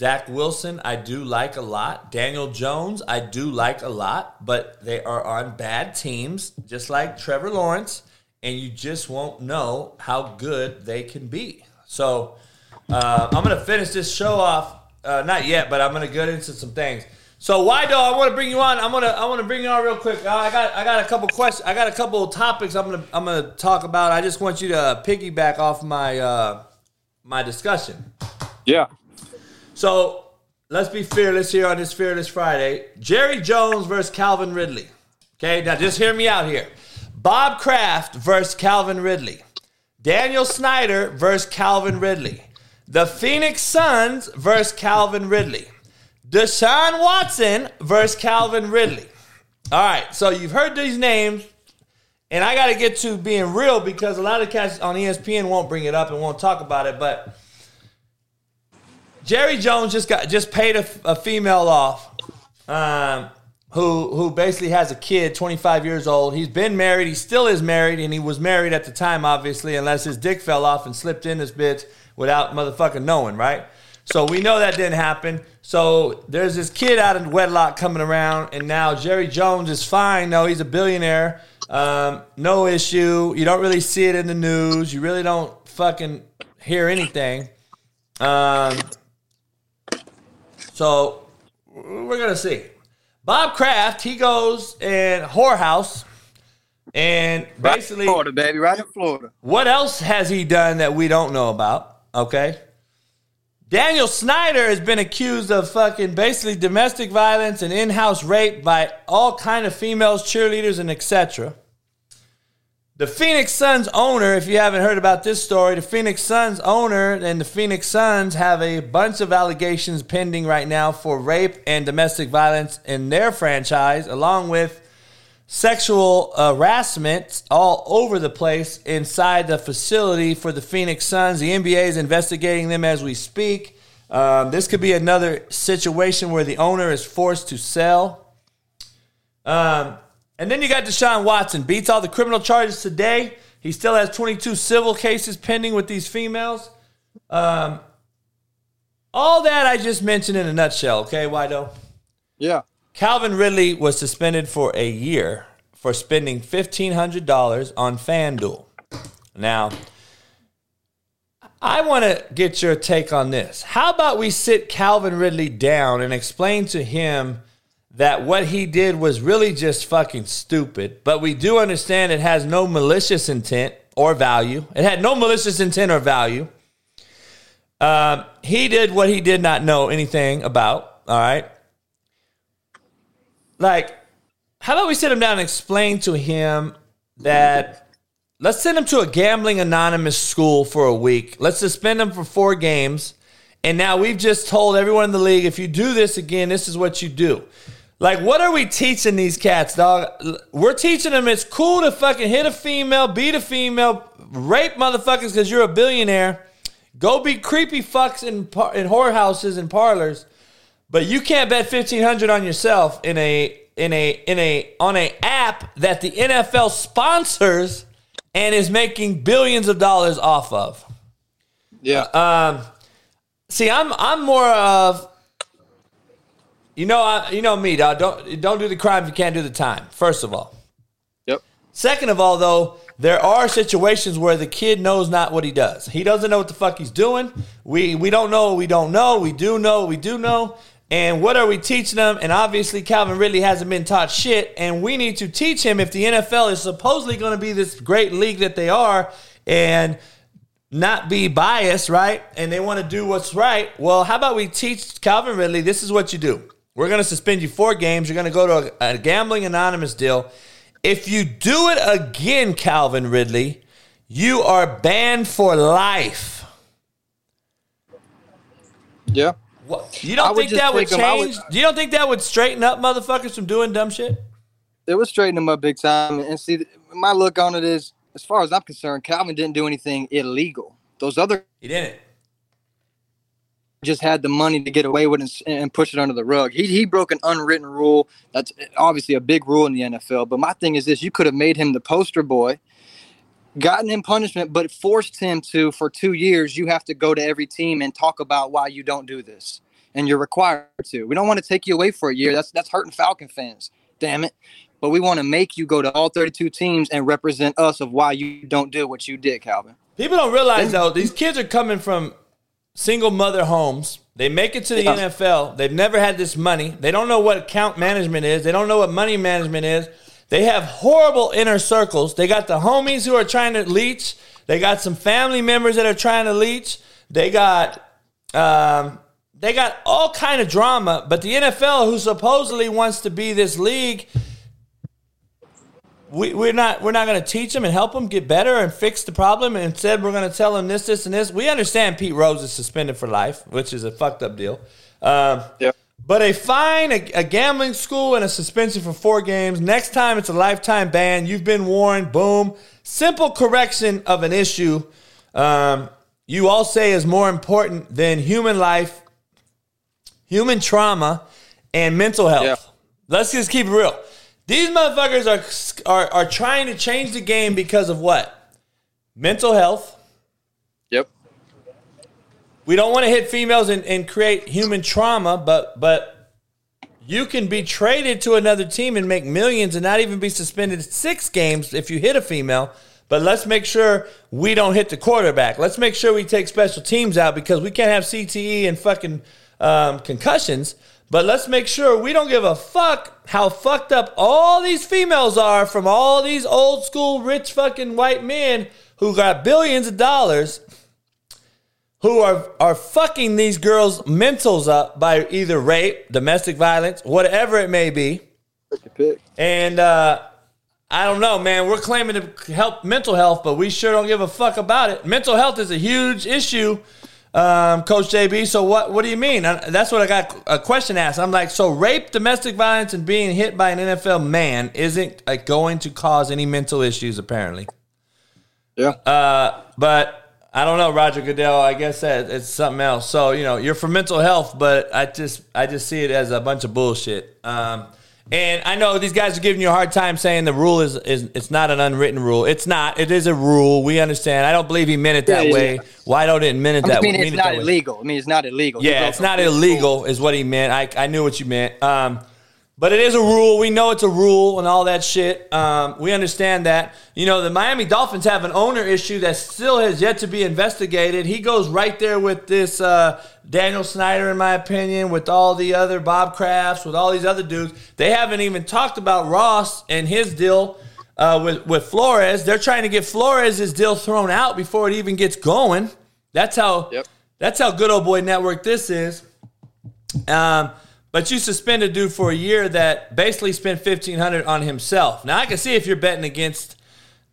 Zach Wilson, I do like a lot. Daniel Jones, I do like a lot, but they are on bad teams, just like Trevor Lawrence, and you just won't know how good they can be. So uh, I'm going to finish this show off. Uh, not yet, but I'm going to get into some things. So why do I want to bring you on? I'm gonna I want to bring you on real quick. Uh, I got I got a couple questions. I got a couple of topics I'm gonna I'm gonna talk about. I just want you to piggyback off my uh, my discussion. Yeah. So let's be fearless here on this Fearless Friday. Jerry Jones versus Calvin Ridley. Okay, now just hear me out here. Bob Kraft versus Calvin Ridley. Daniel Snyder versus Calvin Ridley. The Phoenix Suns versus Calvin Ridley. Deshaun Watson versus Calvin Ridley. All right, so you've heard these names, and I got to get to being real because a lot of cats on ESPN won't bring it up and won't talk about it. But Jerry Jones just got just paid a, a female off, um, who who basically has a kid, 25 years old. He's been married. He still is married, and he was married at the time, obviously, unless his dick fell off and slipped in this bitch without motherfucking knowing, right? So we know that didn't happen. So there's this kid out of wedlock coming around, and now Jerry Jones is fine. No, he's a billionaire. Um, no issue. You don't really see it in the news. You really don't fucking hear anything. Um, so we're gonna see. Bob Kraft, he goes in whorehouse, and basically, Florida, baby, right in Florida. what else has he done that we don't know about? Okay. Daniel Snyder has been accused of fucking basically domestic violence and in-house rape by all kind of females, cheerleaders, and etc. The Phoenix Suns owner, if you haven't heard about this story, the Phoenix Suns owner and the Phoenix Suns have a bunch of allegations pending right now for rape and domestic violence in their franchise, along with sexual harassment all over the place inside the facility for the Phoenix Suns. The NBA is investigating them as we speak. Um, this could be another situation where the owner is forced to sell. Um, and then you got Deshaun Watson, beats all the criminal charges today. He still has 22 civil cases pending with these females. Um, all that I just mentioned in a nutshell, okay, Wido? Yeah. Calvin Ridley was suspended for a year for spending $1,500 on FanDuel. Now, I want to get your take on this. How about we sit Calvin Ridley down and explain to him that what he did was really just fucking stupid, but we do understand it has no malicious intent or value. It had no malicious intent or value. Um, he did what he did not know anything about. All right. Like, how about we sit him down and explain to him that let's send him to a gambling anonymous school for a week. Let's suspend him for four games. And now we've just told everyone in the league if you do this again, this is what you do. Like, what are we teaching these cats, dog? We're teaching them it's cool to fucking hit a female, beat a female, rape motherfuckers because you're a billionaire. Go be creepy fucks in par- in whorehouses and parlors, but you can't bet fifteen hundred on yourself in a in a in a on a app that the NFL sponsors and is making billions of dollars off of. Yeah. Um, see, I'm I'm more of you know I, you know me, dog. Don't don't do the crime if you can't do the time. First of all. Yep. Second of all, though, there are situations where the kid knows not what he does. He doesn't know what the fuck he's doing. We we don't know. what We don't know. We do know. what We do know. And what are we teaching them? And obviously, Calvin Ridley hasn't been taught shit. And we need to teach him if the NFL is supposedly going to be this great league that they are, and not be biased, right? And they want to do what's right. Well, how about we teach Calvin Ridley this is what you do? We're going to suspend you four games. You're going to go to a, a gambling anonymous deal. If you do it again, Calvin Ridley, you are banned for life. Yeah. What? You don't would think that would I would- change? You don't think that would straighten up motherfuckers from doing dumb shit? It was straightening him up big time. And see, my look on it is, as far as I'm concerned, Calvin didn't do anything illegal. Those other He didn't. Just had the money to get away with and, and push it under the rug. He, he broke an unwritten rule. That's eh, obviously a big rule in the NFL. But my thing is this: you could have made him the poster boy, gotten him punishment, but forced him to for two years. You have to go to every team and talk about why you don't do this, and you're required to. We don't want to take you away for a year. That's that's hurting Falcon fans. Damn it. But we want to make you go to all 32 teams and represent us of why you don't do what you did, Calvin. People don't realize though these kids are coming from single mother homes. They make it to the Yeah. NFL. They've never had this money. They don't know what account management is. They don't know what money management is. They have horrible inner circles. They got the homies who are trying to leech. They got some family members that are trying to leech. They got um, they got all kind of drama, but the NFL, who supposedly wants to be this league, we, we're not we're not going to teach them and help them get better and fix the problem. And instead, we're going to tell them this, this, and this. We understand Pete Rose is suspended for life, which is a fucked up deal. Um, Yeah. but a fine, a, a gambling school, and a suspension for four games. Next time, it's a lifetime ban. You've been warned. Boom. Simple correction of an issue. Um, you all say is more important than human life, human trauma, and mental health. Yeah. Let's just keep it real. These motherfuckers are, are are trying to change the game because of what? Mental health. Yep. We don't want to hit females and, and create human trauma, but but you can be traded to another team and make millions and not even be suspended six games if you hit a female. But let's make sure we don't hit the quarterback. Let's make sure we take special teams out because we can't have CTE and fucking um, concussions. But let's make sure we don't give a fuck how fucked up all these females are from all these old school rich fucking white men who got billions of dollars who are are fucking these girls' mentals up by either rape, domestic violence, whatever it may be. Pick your pick. And uh, I don't know, man. We're claiming to help mental health, but we sure don't give a fuck about it. Mental health is a huge issue, um, Coach JB. So what? What do you mean? Uh, That's what I got a question asked. I'm like, so rape, domestic violence, and being hit by an NFL man isn't uh, going to cause any mental issues, apparently. Yeah. Uh, but I don't know, Roger Goodell. I guess that it's something else. So you know, you're for mental health, but I just I just see it as a bunch of bullshit. Um, and I know these guys are giving you a hard time saying the rule is is it's not an unwritten rule. It's not. It is a rule. We understand. I don't believe he meant it that Yeah, way. yeah. Why don't mean it I that mean, way? it's mean it not that way. illegal. I mean, it's not illegal. Yeah, it's not illegal, is what he meant. I, I knew what you meant. Um, but it is a rule. We know it's a rule and all that shit. Um, we understand that. You know, the Miami Dolphins have an owner issue that still has yet to be investigated. He goes right there with this uh, Daniel Snyder, in my opinion, with all the other Bob Krafts, with all these other dudes. They haven't even talked about Ross and his deal uh, with, with Flores. They're trying to get Flores' deal thrown out before it even gets going. That's how. Yep. That's how good old boy network this is. Um, but you suspend a dude for a year that basically spent fifteen hundred on himself. Now I can see if you're betting against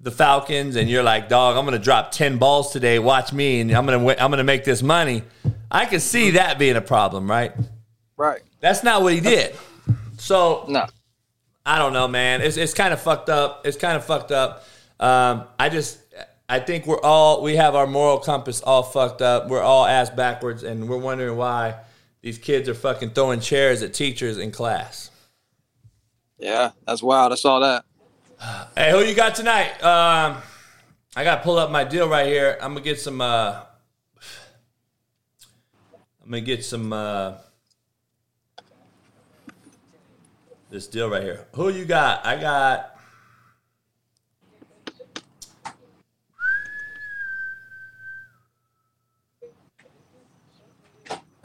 the Falcons and you're like, dog, I'm gonna drop ten balls today. Watch me, and I'm gonna win, I'm gonna make this money. I can see that being a problem, right? Right. That's not what he did. So No. I don't know, man. It's it's kind of fucked up. It's kind of fucked up. Um, I just I think we're all we have our moral compass all fucked up. We're all ass backwards, and we're wondering why these kids are fucking throwing chairs at teachers in class. Yeah, that's wild. I saw that. Hey, who you got tonight? Um, I got to pull up my deal right here. I'm gonna get some. Uh, I'm gonna get some. Uh, this deal right here. Who you got? I got.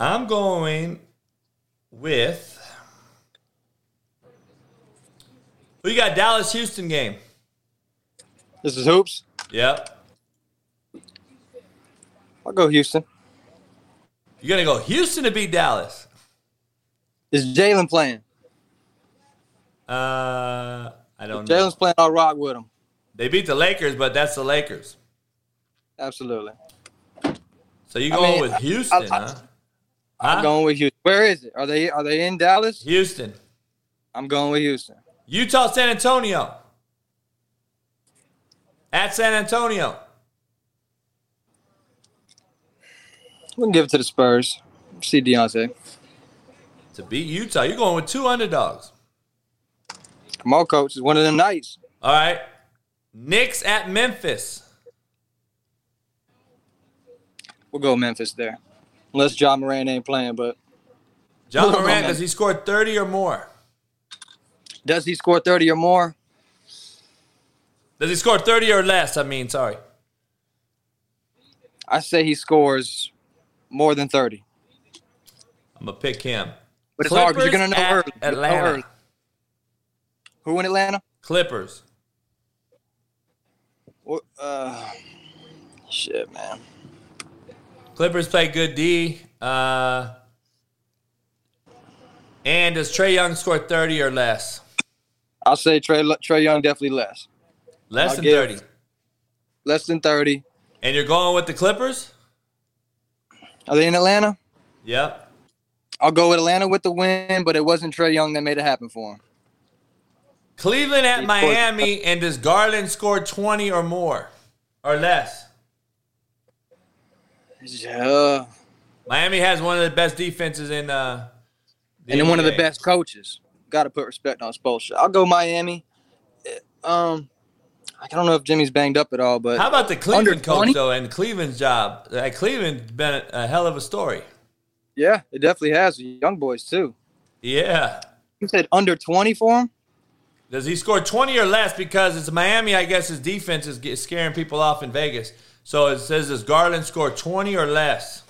I'm going with. Who you got? Dallas Houston game. This is hoops. Yep. I'll go Houston. You're gonna go Houston to beat Dallas. Is Jalen playing? Uh, I don't know. Jalen's playing. I'll rock with him. They beat the Lakers, but that's the Lakers. Absolutely. So you I going mean, with I- Houston, I- huh? I'm going with Houston. Where is it? Are they are they in Dallas? Houston, I'm going with Houston. Utah, San Antonio. At San Antonio. We can give it to the Spurs. See Deontay. To beat Utah, you're going with two underdogs. Come on, coach. It's one of them nights. All right. Knicks at Memphis. We'll go Memphis there. Unless Ja Morant ain't playing, but John We'll Morant, does he score 30 or more? does he score 30 or more? Does he score 30 or less? I mean, sorry. I say he scores more than 30. I'm to pick him. But it's hard because you're Clippers going to know at early. You'll know Atlanta. early. Who in Atlanta? Clippers. Wh- Uh, shit, man. Clippers play good D. Uh, and does Trae Young score 30 or less? I'll say Trey Trae Young definitely less. Less I'll than 30. Less than 30. And you're going with the Clippers? Are they in Atlanta? Yep. I'll go with Atlanta with the win, but it wasn't Trae Young that made it happen for him. Cleveland at Miami, and does Garland score 20 or more? Or less? Yeah. Miami has one of the best defenses in uh the and then one of the best coaches. Got to put respect on Spoelstra. I'll go Miami. Eh, Um, I don't know if Jimmy's banged up at all, but How about the Cleveland coach 20? though, and Cleveland's job? Uh, Cleveland's been a, hell of a story. Yeah, it definitely has young boys too. Yeah. You said under twenty for him. Does he score 20 or less? Because it's Miami, I guess his defense is scaring people off in Vegas. So it says, does Garland score 20 or less?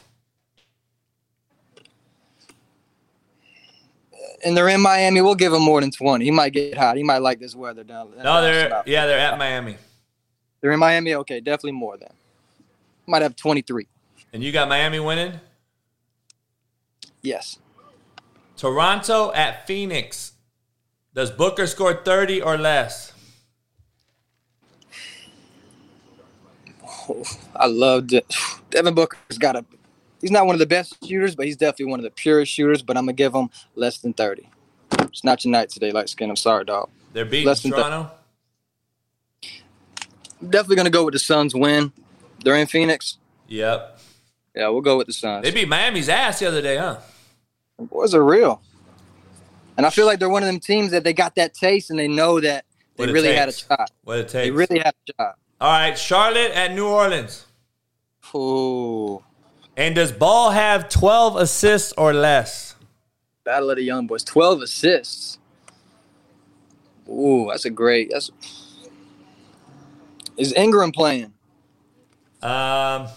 And they're in Miami. We'll give him more than twenty. He might get hot. He might like this weather down. No, they're yeah, they're at Miami. They're in Miami. Okay, definitely more than. Might have twenty three. And you got Miami winning? Yes. Toronto at Phoenix. Does Booker score 30 or less? I loved it. Devin Booker's got a. He's not one of the best shooters, but he's definitely one of the purest shooters. But I'm gonna give him less than thirty. It's not your night today, light skin. I'm sorry, dog. They're beating Less than Toronto. Definitely gonna go with the Suns win. They're in Phoenix. Yep. Yeah, we'll go with the Suns. They beat Miami's ass the other day, huh? The boys are real. And I feel like they're one of them teams that they got that taste and they know that they really had a takes. shot. What it takes. They really had a shot. All right, Charlotte at New Orleans. Ooh. And does Ball have 12 assists or less? Battle of the Young Boys. 12 assists. Ooh, that's a great. That's Is Ingram playing? Um,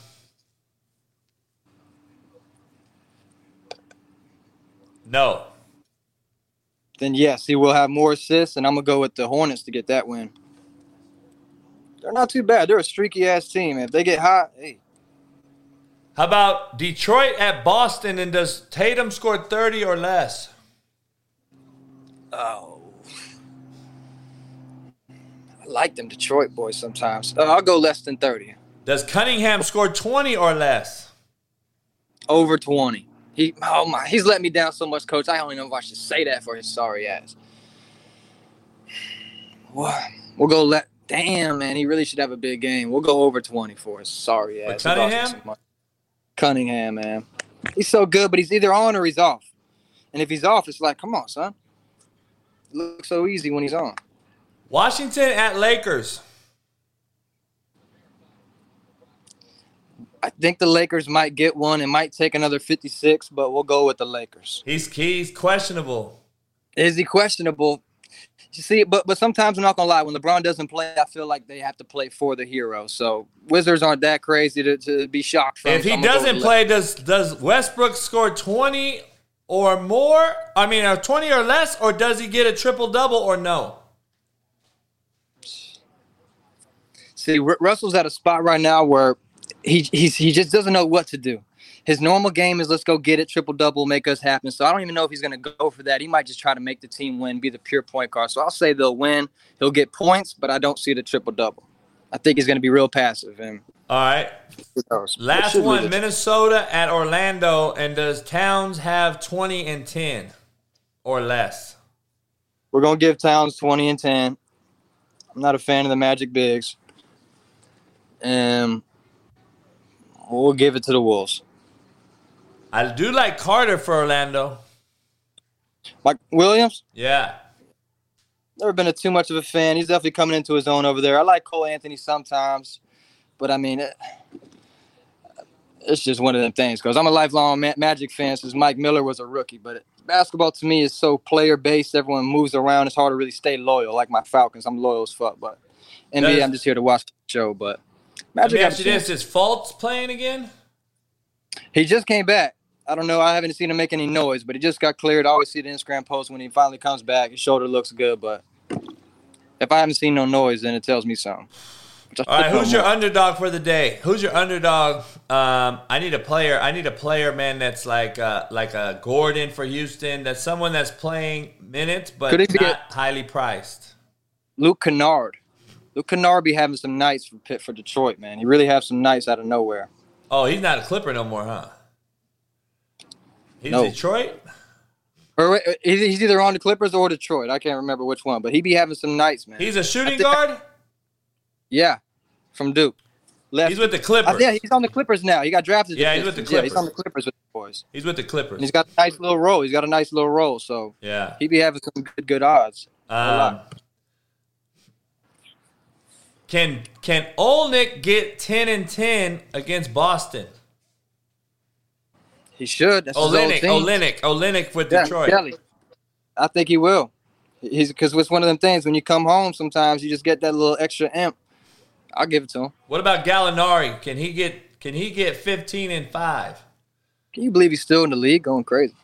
no. Then yes, he will have more assists, and I'm gonna go with the Hornets to get that win. They're not too bad. They're a streaky ass team. If they get hot, hey, How about Detroit at Boston? And does Tatum score 30 or less? oh, I like them Detroit boys sometimes. Uh, I'll go less than 30, Does Cunningham score 20 or less? over 20. He, oh my, he's let me down so much, coach. I don't even know if I should say that for his sorry ass. What? We'll go let. Damn, man, he really should have a big game. We'll go over 20 for his sorry ass. With He lost me Cunningham? Cunningham, man. He's so good, but he's either on or he's off. And if he's off, it's like, come on, son. It looks so easy when he's on. Washington at Lakers. I think the Lakers might get one. It might take another 56, but we'll go with the Lakers. He's he's questionable. Is he questionable? You see, but but sometimes I'm not gonna lie. When LeBron doesn't play, I feel like they have to play for the hero. So Wizards aren't that crazy to, to be shocked from. If he go doesn't play, does does Westbrook score 20 or more? I mean, or 20 or less, or does he get a triple double or no? See, Ru- Russell's at a spot right now where he he's, he just doesn't know what to do. His normal game is let's go get it, triple double, make us happen. So I don't even know if he's going to go for that. He might just try to make the team win, be the pure point guard. So I'll say they'll win. He'll get points, but I don't see the triple double. I think he's going to be real passive. And All right. Last one. Minnesota at Orlando, and does Towns have 20 and 10 or less? We're going to give Towns 20 and 10. I'm not a fan of the Magic Bigs. And we'll give it to the Wolves. I do like Carter for Orlando. Mike Williams? Yeah. never been a too much of a fan. He's definitely coming into his own over there. I like Cole Anthony sometimes, but I mean, it, it's just one of them things. Because I'm a lifelong Ma- Magic fan since Mike Miller was a rookie. But basketball to me is so player based. Everyone moves around. It's hard to really stay loyal. Like my Falcons, I'm loyal as fuck. But NBA, Does- I'm just here to watch the show. But Let me Magic, ask you this. Is Fultz playing again? He just came back. I don't know. I haven't seen him make any noise, but he just got cleared. I always see the Instagram post when he finally comes back. His shoulder looks good, but if I haven't seen no noise, then it tells me something. All right, who's your underdog for the day? Who's your underdog? Um, I need a player. I need a player, man. That's like uh, like a Gordon for Houston. That's someone that's playing minutes, but Could not highly priced. Luke Kennard. Luke Kennard be having some nights for Pitt for Detroit, man. He really have some nights out of nowhere. Oh, he's not a Clipper no more, huh? He's No. Detroit. Or he's either on the Clippers or Detroit. I can't remember which one, but he be having some nights, man. He's a shooting guard. Yeah, from Duke. Left. He's with the Clippers. yeah, he's on the Clippers now. He got drafted. Yeah, he's with the Pistons. Yeah, he's Clippers. on the Clippers with the boys. He's with the Clippers. And he's got a nice little role. He's got a nice little role, so Yeah. he be having some good good odds. Um, can can Olynyk get ten and ten against Boston? He should. That's his old Olynyk. Olynyk, Olynyk with Yeah, Detroit. Kelly. I think he will. He's because it's one of them things when you come home, sometimes you just get that little extra imp. I'll give it to him. What about Gallinari? Can he get can he get fifteen and five? Can you believe he's still in the league going crazy?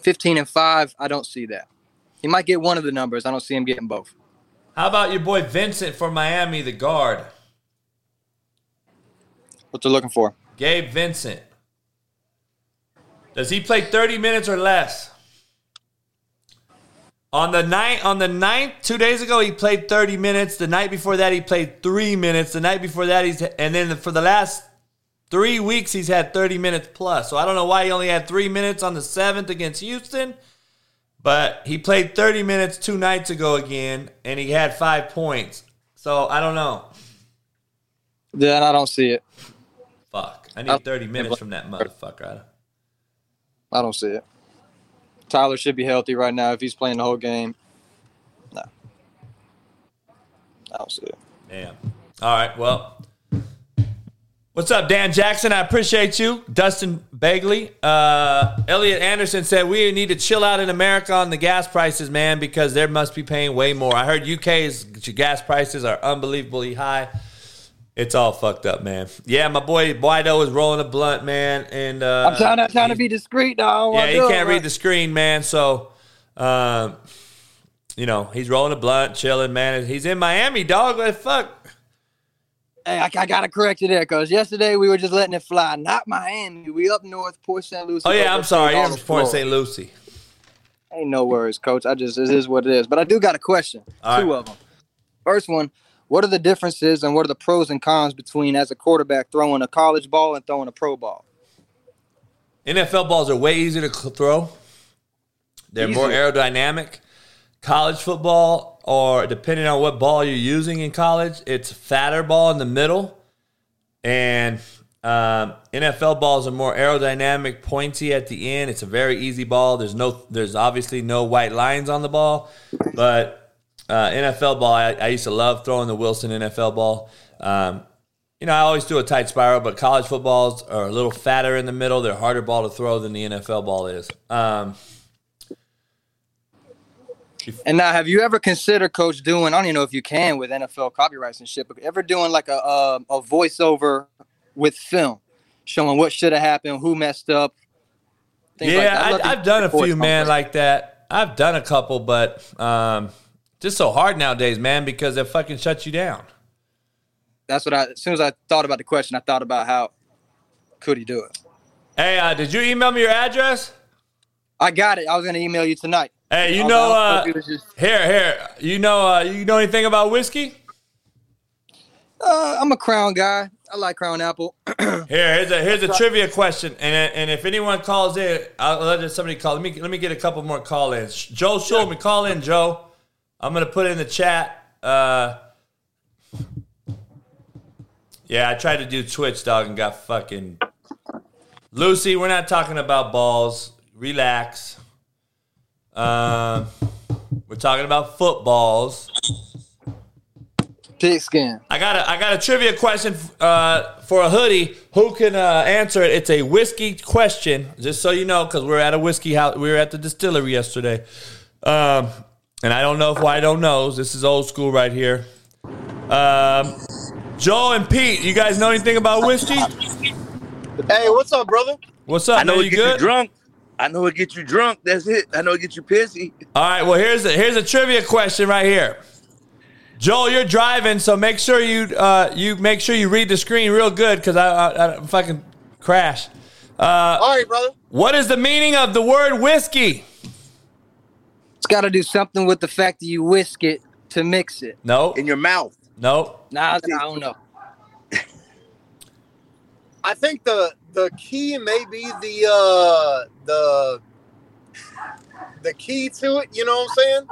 15 and 5, I don't see that. He might get one of the numbers. I don't see him getting both. How about your boy Vincent for Miami, the guard? What they're looking for. Gabe Vincent. Does he play 30 minutes or less? On the night on the ninth, two days ago, he played 30 minutes. The night before that, he played three minutes. The night before that, he's and then for the last three weeks, he's had 30 minutes plus. So I don't know why he only had three minutes on the seventh against Houston, but he played 30 minutes two nights ago again, and he had five points. So I don't know. Then I don't see it. Fuck, I need 30 minutes from that motherfucker. I don't see it. Tyler should be healthy right now if he's playing the whole game. No. I don't see it. Damn. All right. Well, what's up, Dan Jackson? I appreciate you. Dustin Bagley. Uh, Elliot Anderson said we need to chill out in America on the gas prices, man, because they must be paying way more. I heard UK's gas prices are unbelievably high. It's all fucked up, man. Yeah, my boy Guido is rolling a blunt, man, and uh, I'm trying to, trying to be discreet, dog. yeah, he can't read the screen, man. So, um, you know, he's rolling a blunt, chilling, man. He's in Miami, dog. What the fuck? Hey, I, I gotta correct you there, cause yesterday we were just letting it fly. Not Miami. We up north, Port St. Lucie. Oh yeah, I'm sorry. State, You're from Port St. Lucie. Ain't no worries, coach. I just it is what it is. But I do got a question. All Two right. of them. First one, what are the differences and what are the pros and cons between as a quarterback throwing a college ball and throwing a pro ball? NFL balls are way easier to throw. They're more aerodynamic. College football, or depending on what ball you're using in college, it's fatter ball in the middle, and um, NFL balls are more aerodynamic, pointy at the end. It's a very easy ball. There's no, there's obviously no white lines on the ball, but uh, NFL ball, I, I used to love throwing the Wilson NFL ball. Um, you know, I always do a tight spiral, but college footballs are a little fatter in the middle. They're harder ball to throw than the NFL ball is. Um, And now, have you ever considered, Coach, doing? I don't even know if you can with NFL copyrights and shit, but ever doing like a a, a voiceover with film, showing what should have happened, who messed up. like. Yeah, to I, I've done a few, man, like that. I've done a couple, but um, just so hard nowadays, man, because they fucking shut you down. That's what I. As soon as I thought about the question, I thought about how could he do it. Hey, uh, did you email me your address? I got it. I was gonna email you tonight. Hey, you know, uh, hope it was just- here, here, you know, uh, you know anything about whiskey? Uh, I'm a Crown guy. I like Crown Apple. Here, here's a here's a trivia question, and and if anyone calls in, I'll let somebody call. Let me let me get a couple more call ins. Joe Schulman, call in, Joe. I'm gonna put it in the chat. Uh, yeah, I tried to do Twitch, dog, and got fucking. Lucy, we're not talking about balls. Relax. Um, we're talking about footballs. Pigskin. I got a I got a trivia question uh, for a hoodie. Who can uh, answer it? It's a whiskey question, just so you know, because we're at a whiskey house. We were at the distillery yesterday, um, and I don't know if I don't knows. This is old school right here. Um, Joel and Pete, you guys know anything about whiskey? Hey, what's up, brother? What's up? I know man? it You get good? you drunk. I know it gets you drunk. That's it. I know it gets you pissy. All right. Well, here's a, here's a trivia question right here. Joel, you're driving, so make sure you uh, you make sure you read the screen real good because I, I, I fucking crash. Uh, All right, brother. What is the meaning of the word whiskey? It's got to do something with the fact that you whisk it to mix it. No. In your mouth. No. Nah, I don't know. I think the the key may be the uh the the key to it. You know what I'm saying?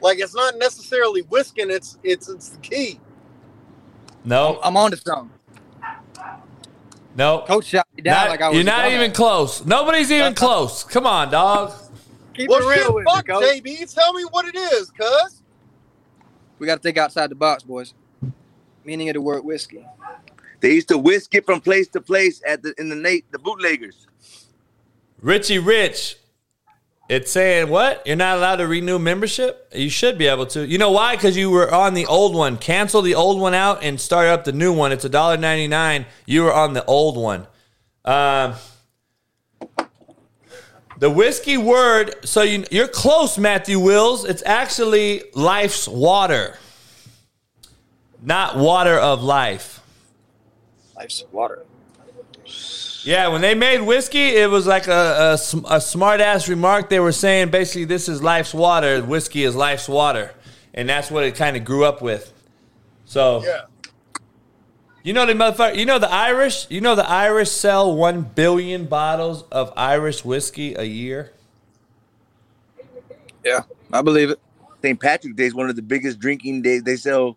Like it's not necessarily whisking. It's it's it's the key. No. I'm on to something. No. Coach shot me down Not- like I was. you're not even close. Nobody's even close. Come on, dog. Keep well, it real shit, with me, fuck, coach. JB. Tell me what it is, cuz. We got to think outside the box, boys. Meaning of the word whiskey. They used to whisk it from place to place at the in the Nate the bootleggers. Richie Rich. It's saying what? You're not allowed to renew membership? You should be able to. You know why? Because you were on the old one. Cancel the old one out and start up the new one. It's $1.99. You were on the old one. Um, the whiskey word, so you, you're close, Matthew Wills. It's actually life's water, not water of life. Life's water. Yeah, when they made whiskey, it was like a, a, sm- a smart ass remark. They were saying basically, this is life's water. Whiskey is life's water. And that's what it kind of grew up with. So, Yeah. you know the motherfucker, you know the Irish, you know the Irish sell 1 billion bottles of Irish whiskey a year? Yeah, I believe it. St. Patrick's Day is one of the biggest drinking days. They sell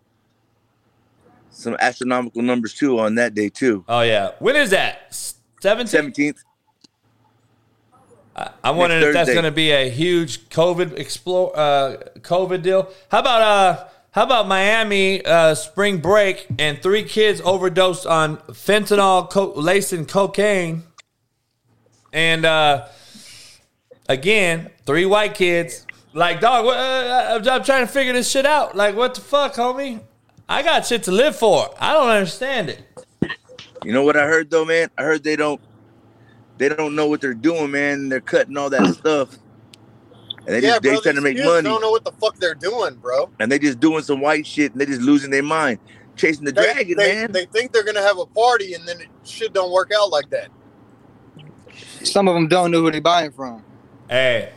some astronomical numbers too on that day too. Oh, yeah. When is that? 17th? Seventeenth. I'm wondering if that's going to be a huge COVID explore, uh, COVID deal. How about uh, how about Miami uh, spring break and three kids overdosed on fentanyl co- laced in cocaine, and uh, again three white kids. Like dog, what, uh, I'm I'm trying to figure this shit out. Like what the fuck, homie? I got shit to live for. I don't understand it. You know what I heard though, man? I heard they don't they don't know what they're doing, man. They're cutting all that stuff. And they yeah, just they trying to make kids money. Don't know what the fuck they're doing, bro. And they just doing some white shit and they just losing their mind. Chasing the They, dragon, they, man. they think they're gonna have a party, and then it, shit don't work out like that. Some of them don't know who they buying from. Hey,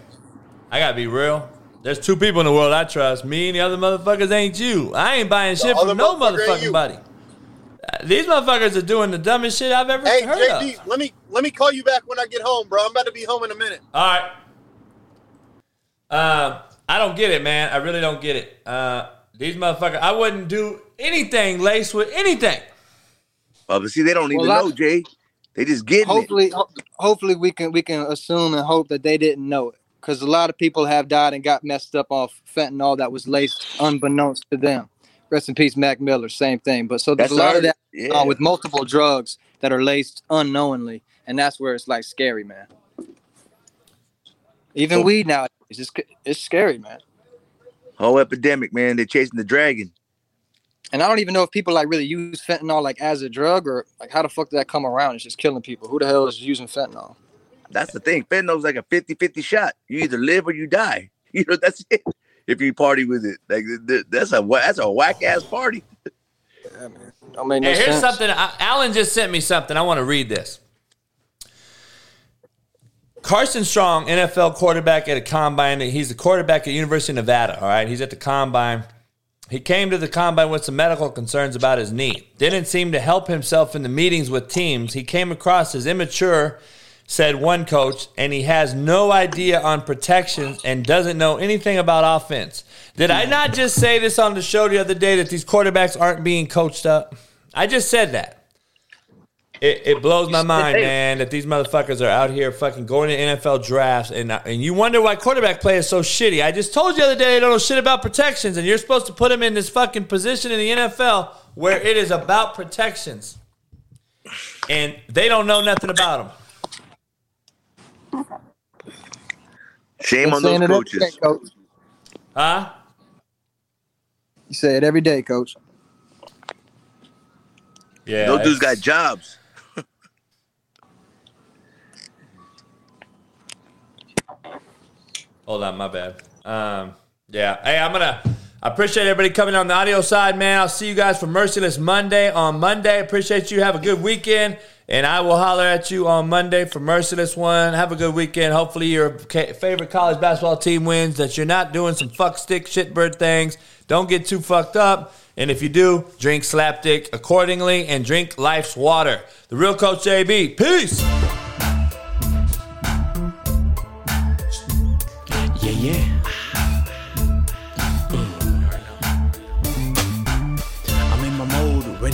I gotta be real. There's two people in the world I trust. Me and the other motherfuckers ain't you. I ain't buying shit from no motherfucker ain't motherfucking you. buddy. Uh, These motherfuckers are doing the dumbest shit I've ever Hey, heard JD, of. let me let me call you back when I get home, bro. I'm about to be home in a minute. All right. Um, I don't get it, man. I really don't get it. Uh, these motherfuckers, I wouldn't do anything laced with anything. Oh, but see, they don't even Well, I- know, Jay. They just getting Hopefully, ho- hopefully we can we can assume and hope that they didn't know it, because a lot of people have died and got messed up off fentanyl that was laced unbeknownst to them. Rest in peace, Mac Miller. Same thing. But so there's That's a lot what of that yeah. uh, with multiple drugs that are laced unknowingly, and that's where it's like scary, man. Even weed now, it's just it's scary, man. Whole epidemic, man. They're chasing the dragon. And I don't even know if people like really use fentanyl like as a drug or like how the fuck did that come around? It's just killing people. Who the hell is using fentanyl? That's the thing. Fentanyl's like a 50-50 shot. You either live or you die. You know, that's it. If you party with it, like th- th- that's a that's a whack ass party. Don't make no Hey, here's sense. something. Allen just sent me something. I want to read this. Carson Strong, NFL quarterback at a combine. He's the quarterback at University of Nevada. All right, he's at the combine. He came to the combine with some medical concerns about his knee. Didn't seem to help himself in the meetings with teams. He came across as immature, said one coach, and he has no idea on protections and doesn't know anything about offense. Did I not just say this on the show the other day that these quarterbacks aren't being coached up? I just said that. It, it blows my mind, man, that these motherfuckers are out here fucking going to NFL drafts, and uh, and you wonder why quarterback play is so shitty. I just told you the other day they don't know shit about protections, and you're supposed to put them in this fucking position in the NFL where it is about protections, and they don't know nothing about them. Shame Been on those coaches. day, coach. Huh? You say it every day, coach. Yeah, those dudes got jobs. Hold on, my bad. Um, yeah. Hey, I'm gonna I appreciate everybody coming on the audio side, man. I'll see you guys for Merciless Monday on Monday. Appreciate you. Have a good weekend. And I will holler at you on Monday for Merciless One. Have a good weekend. Hopefully, your favorite college basketball team wins, that you're not doing some fuck stick shitbird things. Don't get too fucked up. And if you do, drink slapdick accordingly and drink life's water. The real Coach JB. Peace.